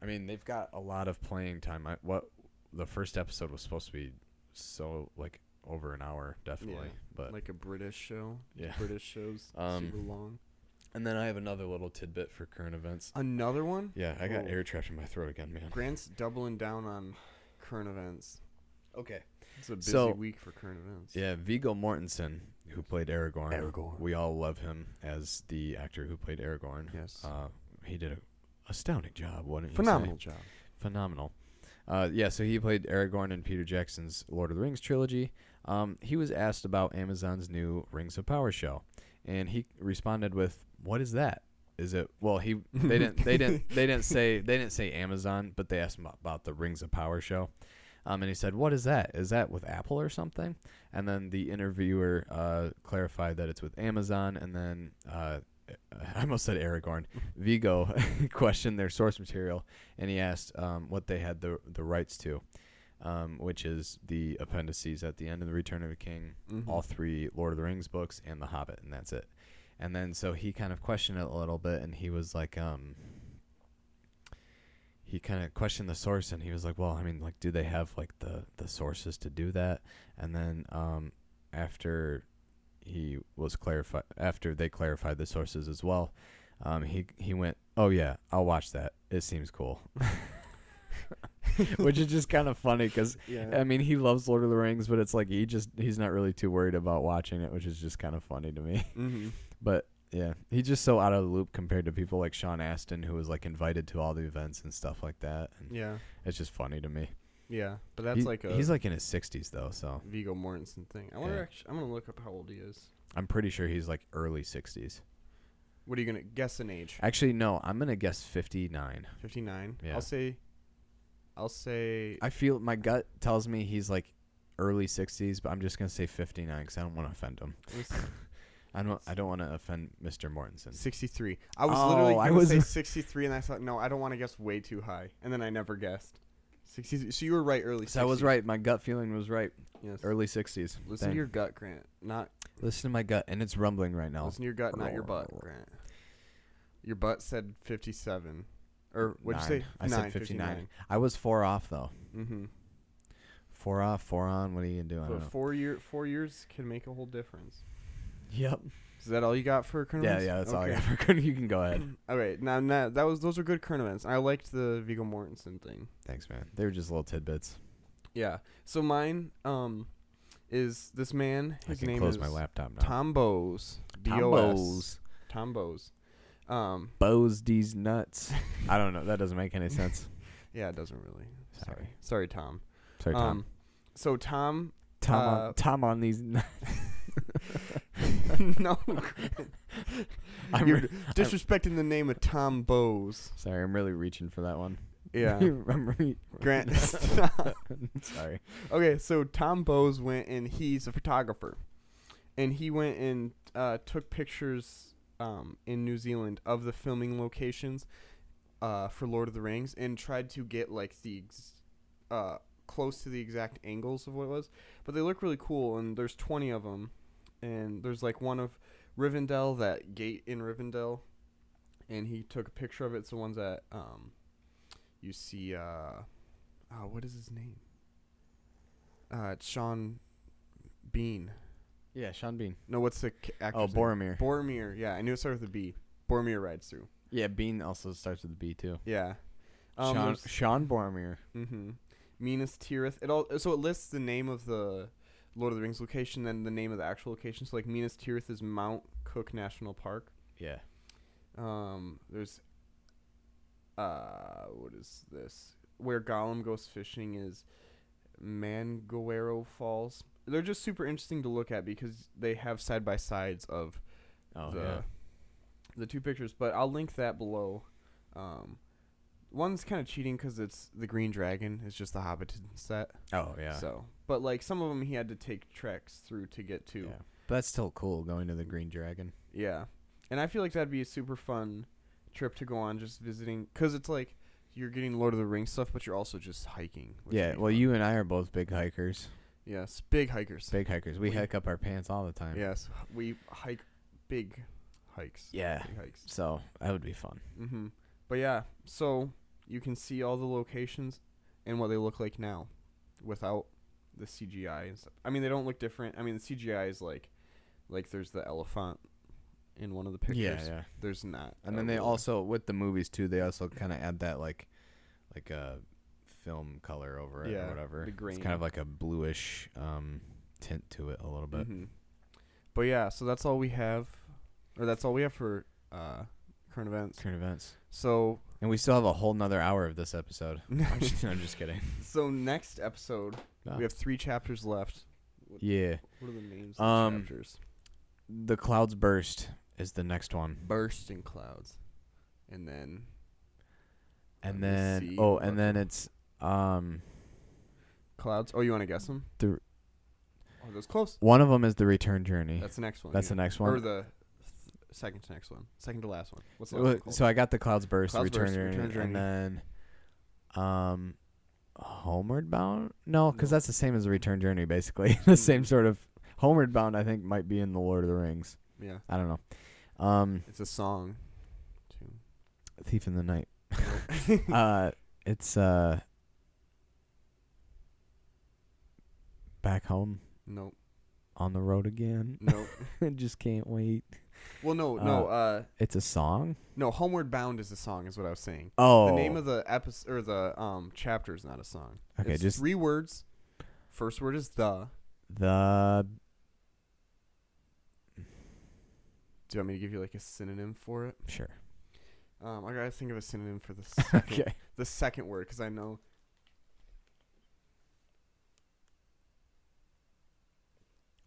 I mean, they've got a lot of playing time. I, what the first episode was supposed to be so like over an hour, definitely. But like a British show. yeah, British shows Um, super long. And then I have another little tidbit for current events. Another one. Yeah, I got Oh. air trapped in my throat again, man. Grant's doubling down on current events. Okay. It's a busy So- week for current events. Yeah, Viggo Mortensen, who played Aragorn. Aragorn. We all love him as the actor who played Aragorn. Yes. Uh, he did a astounding job, wouldn't you say? Phenomenal job. Phenomenal. Uh, yeah, so he played Aragorn in Peter Jackson's Lord of the Rings trilogy. Um, he was asked about Amazon's new Rings of Power show, and he responded with, "What is that? Is it well? He they didn't they didn't they didn't say they didn't say Amazon, but they asked him about the Rings of Power show." Um, and he said, "What is that? Is that with Apple or something?" And then the interviewer uh, clarified that it's with Amazon. And then uh, I almost said Aragorn. Viggo questioned their source material, and he asked um, what they had the the rights to. Um, which is the appendices at the end of the Return of the King, Mhm. all three Lord of the Rings books and The Hobbit, and that's it. And then so he kind of questioned it a little bit, and he was like, um, he kind of questioned the source, and he was like, well, I mean, like, do they have like the the sources to do that? And then um, after he was clarified, after they clarified the sources as well, um, he he went, oh yeah, I'll watch that. It seems cool. Which is just kind of funny because yeah. I mean, he loves Lord of the Rings, but it's like he just he's not really too worried about watching it, which is just kind of funny to me. mm-hmm. But yeah, he's just so out of the loop compared to people like Sean Astin, who was like invited to all the events and stuff like that. And Yeah. it's just funny to me. Yeah. But that's He- like a he's like in his sixties though, so Viggo Mortensen thing. I wonder. Yeah. Actually, I'm gonna look up how old he is. I'm pretty sure he's like early sixties. What are you gonna guess an age? Actually, no, I'm gonna guess fifty nine. 59. Yeah. I'll say. I'll say. I feel my gut tells me he's like early sixties, but I'm just gonna say fifty nine because I don't want to offend him. let me see. I don't. I don't want to offend Mr. Mortensen. 63. I was Oh, literally I was- say 63, and I thought, no, I don't want to guess way too high. And then I never guessed. 63. So you were right early. So I was right. My gut feeling was right. Yes. Early sixties. Listen to your gut, Grant. Not Listen to my gut, and it's rumbling right now. listen to your gut, not your butt, Grant. Your butt said 57. Or what'd you say? I said 59. 59. I was four off though. Mm-hmm. Four off, four on. What are you gonna do? I don't But know. four year four years can make a whole difference. Yep. Is that all you got for current Yeah, events? yeah. That's all I got for. You can go ahead. all right, now, now that was those are good current events. I liked the Viggo Mortensen thing. Thanks, man. They were just little tidbits. Yeah. So mine um is this man. I His can name close is my laptop now. Tom Bose. Tom Um. Bose these nuts. I don't know. That doesn't make any sense. Yeah, it doesn't really. Sorry. Sorry, Sorry Tom. Sorry, Tom. Um. So Tom. Tom, uh, on, Tom on these. nuts. no. I'm You're re- disrespecting the name of Tom Bose. sorry. I'm really reaching for that one. Yeah. I'm re- Grant. sorry. Okay, so Tom Bose went and he's a photographer, and he went and uh, took pictures um, in New Zealand of the filming locations uh, for Lord of the Rings, and tried to get like the ex- uh, close to the exact angles of what it was. But they look really cool, and there's 20 of them, and there's like one of Rivendell, that gate in Rivendell, and he took a picture of it. It's the ones that um, you see. Uh, oh, what is his name? Uh, it's Sean Bean. Yeah, Sean Bean. No, what's the c- actor's Oh? Boromir. Boromir. Yeah, I knew it started with a B. Boromir rides through. Yeah, Bean also starts with a B too. Yeah. Sean, there's- Sean Boromir. Mm-hmm. Minas Tirith. It all so it lists the name of the Lord of the Rings location, then the name of the actual location. So like Minas Tirith is Mount Cook National Park. Yeah. Um, there's uh, what is this? Where Gollum goes fishing is Mangawhero Falls. They're just super interesting to look at because they have side by sides of Oh the yeah. the two pictures. But I'll link that below. Um, one's kind of cheating because it's the Green Dragon. It's just the Hobbiton set. Oh yeah. So, but like some of them, he had to take treks through to get to. yeah. But that's still cool going to the Green Dragon. Yeah. And I feel like that'd be a super fun trip to go on, just visiting, because it's like you're getting Lord of the Rings stuff, but you're also just hiking. Yeah. Well, fun. you and I are both big hikers. Yes, big hikers. Big hikers. We We- hike up our pants all the time. Yes, we hike big hikes. Yeah. Big hikes. So that would be fun. Mm-hmm. But yeah, so you can see all the locations and what they look like now, without the CGI and stuff. I mean, they don't look different. I mean, the CGI is like, like there's the elephant in one of the pictures. Yeah, yeah. There's not. And then they real- also with the movies too. They also kind of add that like, like a film color over it Yeah, or whatever. the It's kind of like a bluish um, tint to it a little bit. Mhm. But yeah, so that's all we have, or that's all we have for uh, current events. Current events. So, And we still have a whole nother hour of this episode. I'm just, I'm just kidding. so next episode No. we have three chapters left. Yeah. What are the names? Um, of the chapters? The clouds burst is the next one. Bursting clouds, and then And then oh, and then it's um clouds. Oh, you want to guess them? The- oh, that's close. one of them is the return journey. That's the next one. That's yeah. the next one. Or the second to next one. Second to last one. What's the So, last one called? so I got the clouds burst, Clouds return, Burst, journey, Return Journey. and then um Homeward Bound? No, because No. that's the same as the Return Journey, basically. the same Mm. sort of. Homeward Bound, I think, might be in the Lord of the Rings. Yeah, I don't know. Um, it's a song. Too. Thief in the Night. Uh, it's uh. Back home nope. on the road again. Nope. I just can't wait. Well, no, no, uh, It's a song. no. Homeward Bound is a song, is what I was saying. Oh, The name of the episode or the um chapter is not a song. Okay, It's just- three words. First word is the. the Do you want me to give you like a synonym for it? sure. Um, I gotta think of a synonym for the second, Okay. the second word because I know.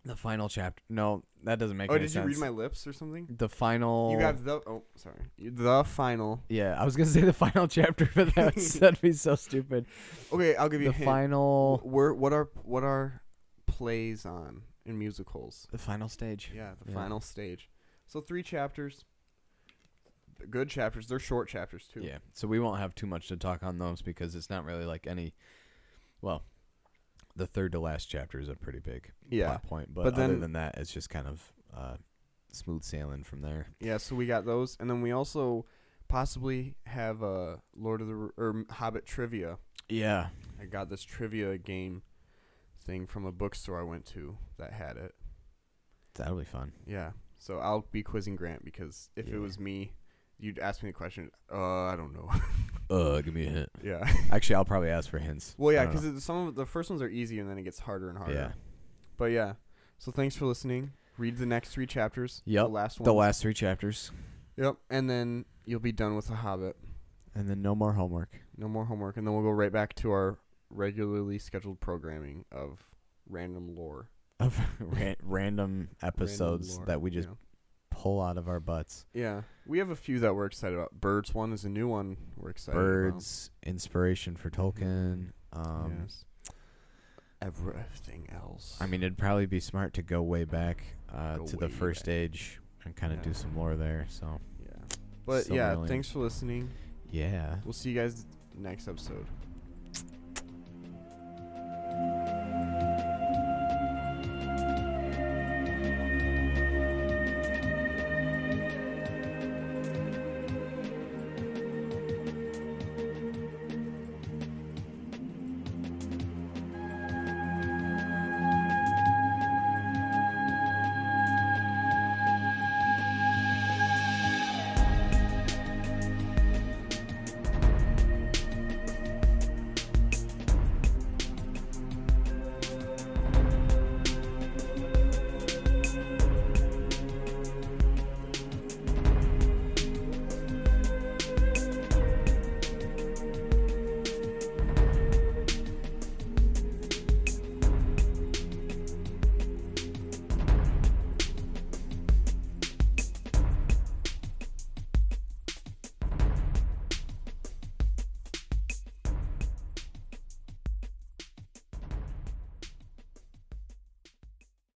The final chapter. No, that doesn't make sense. oh, did sense. you read my lips or something? the final? You got the. Oh, sorry. The final. Yeah, I was gonna say the final chapter, but that would that'd be so stupid. Okay, I'll give you The final, Where what are what are plays on in musicals? the final stage. Yeah, the Yeah. final stage. So three chapters. Good chapters. They're short chapters too. Yeah, so we won't have too much to talk on those because it's not really like any. Well, the third to last chapter is a pretty big Yeah. plot point, but, But other then- than that, it's just kind of uh, smooth sailing from there. Yeah, so we got those, and then we also possibly have a Lord of the R- or Hobbit trivia. Yeah, I got this trivia game thing from a bookstore I went to that had it. that'll be fun. Yeah, so I'll be quizzing Grant because if Yeah. it was me, you'd ask me the question. Uh, I don't know. Uh, give me a hint. yeah. Actually, I'll probably ask for hints. Well, yeah, I don't know. because some of the first ones are easy, and then it gets harder and harder. yeah, But yeah, so thanks for listening. Read the next three chapters. Yep, The last one. the last three chapters, Yep, and then you'll be done with the Hobbit. and then no more homework. No more homework, and then we'll go right back to our regularly scheduled programming of random lore. Of ran- random episodes Random lore, that we just yeah. pull out of our butts. Yeah, we have a few that we're excited about. Birds one is a new one we're excited about. Birds, inspiration for Tolkien. about. Um, yes. Everything else. I mean, it'd probably be smart to go way back uh, Go to the way first back. stage and kind of Yeah. do some lore there. So yeah. But so yeah, brilliant. thanks for listening. yeah, We'll see you guys next episode.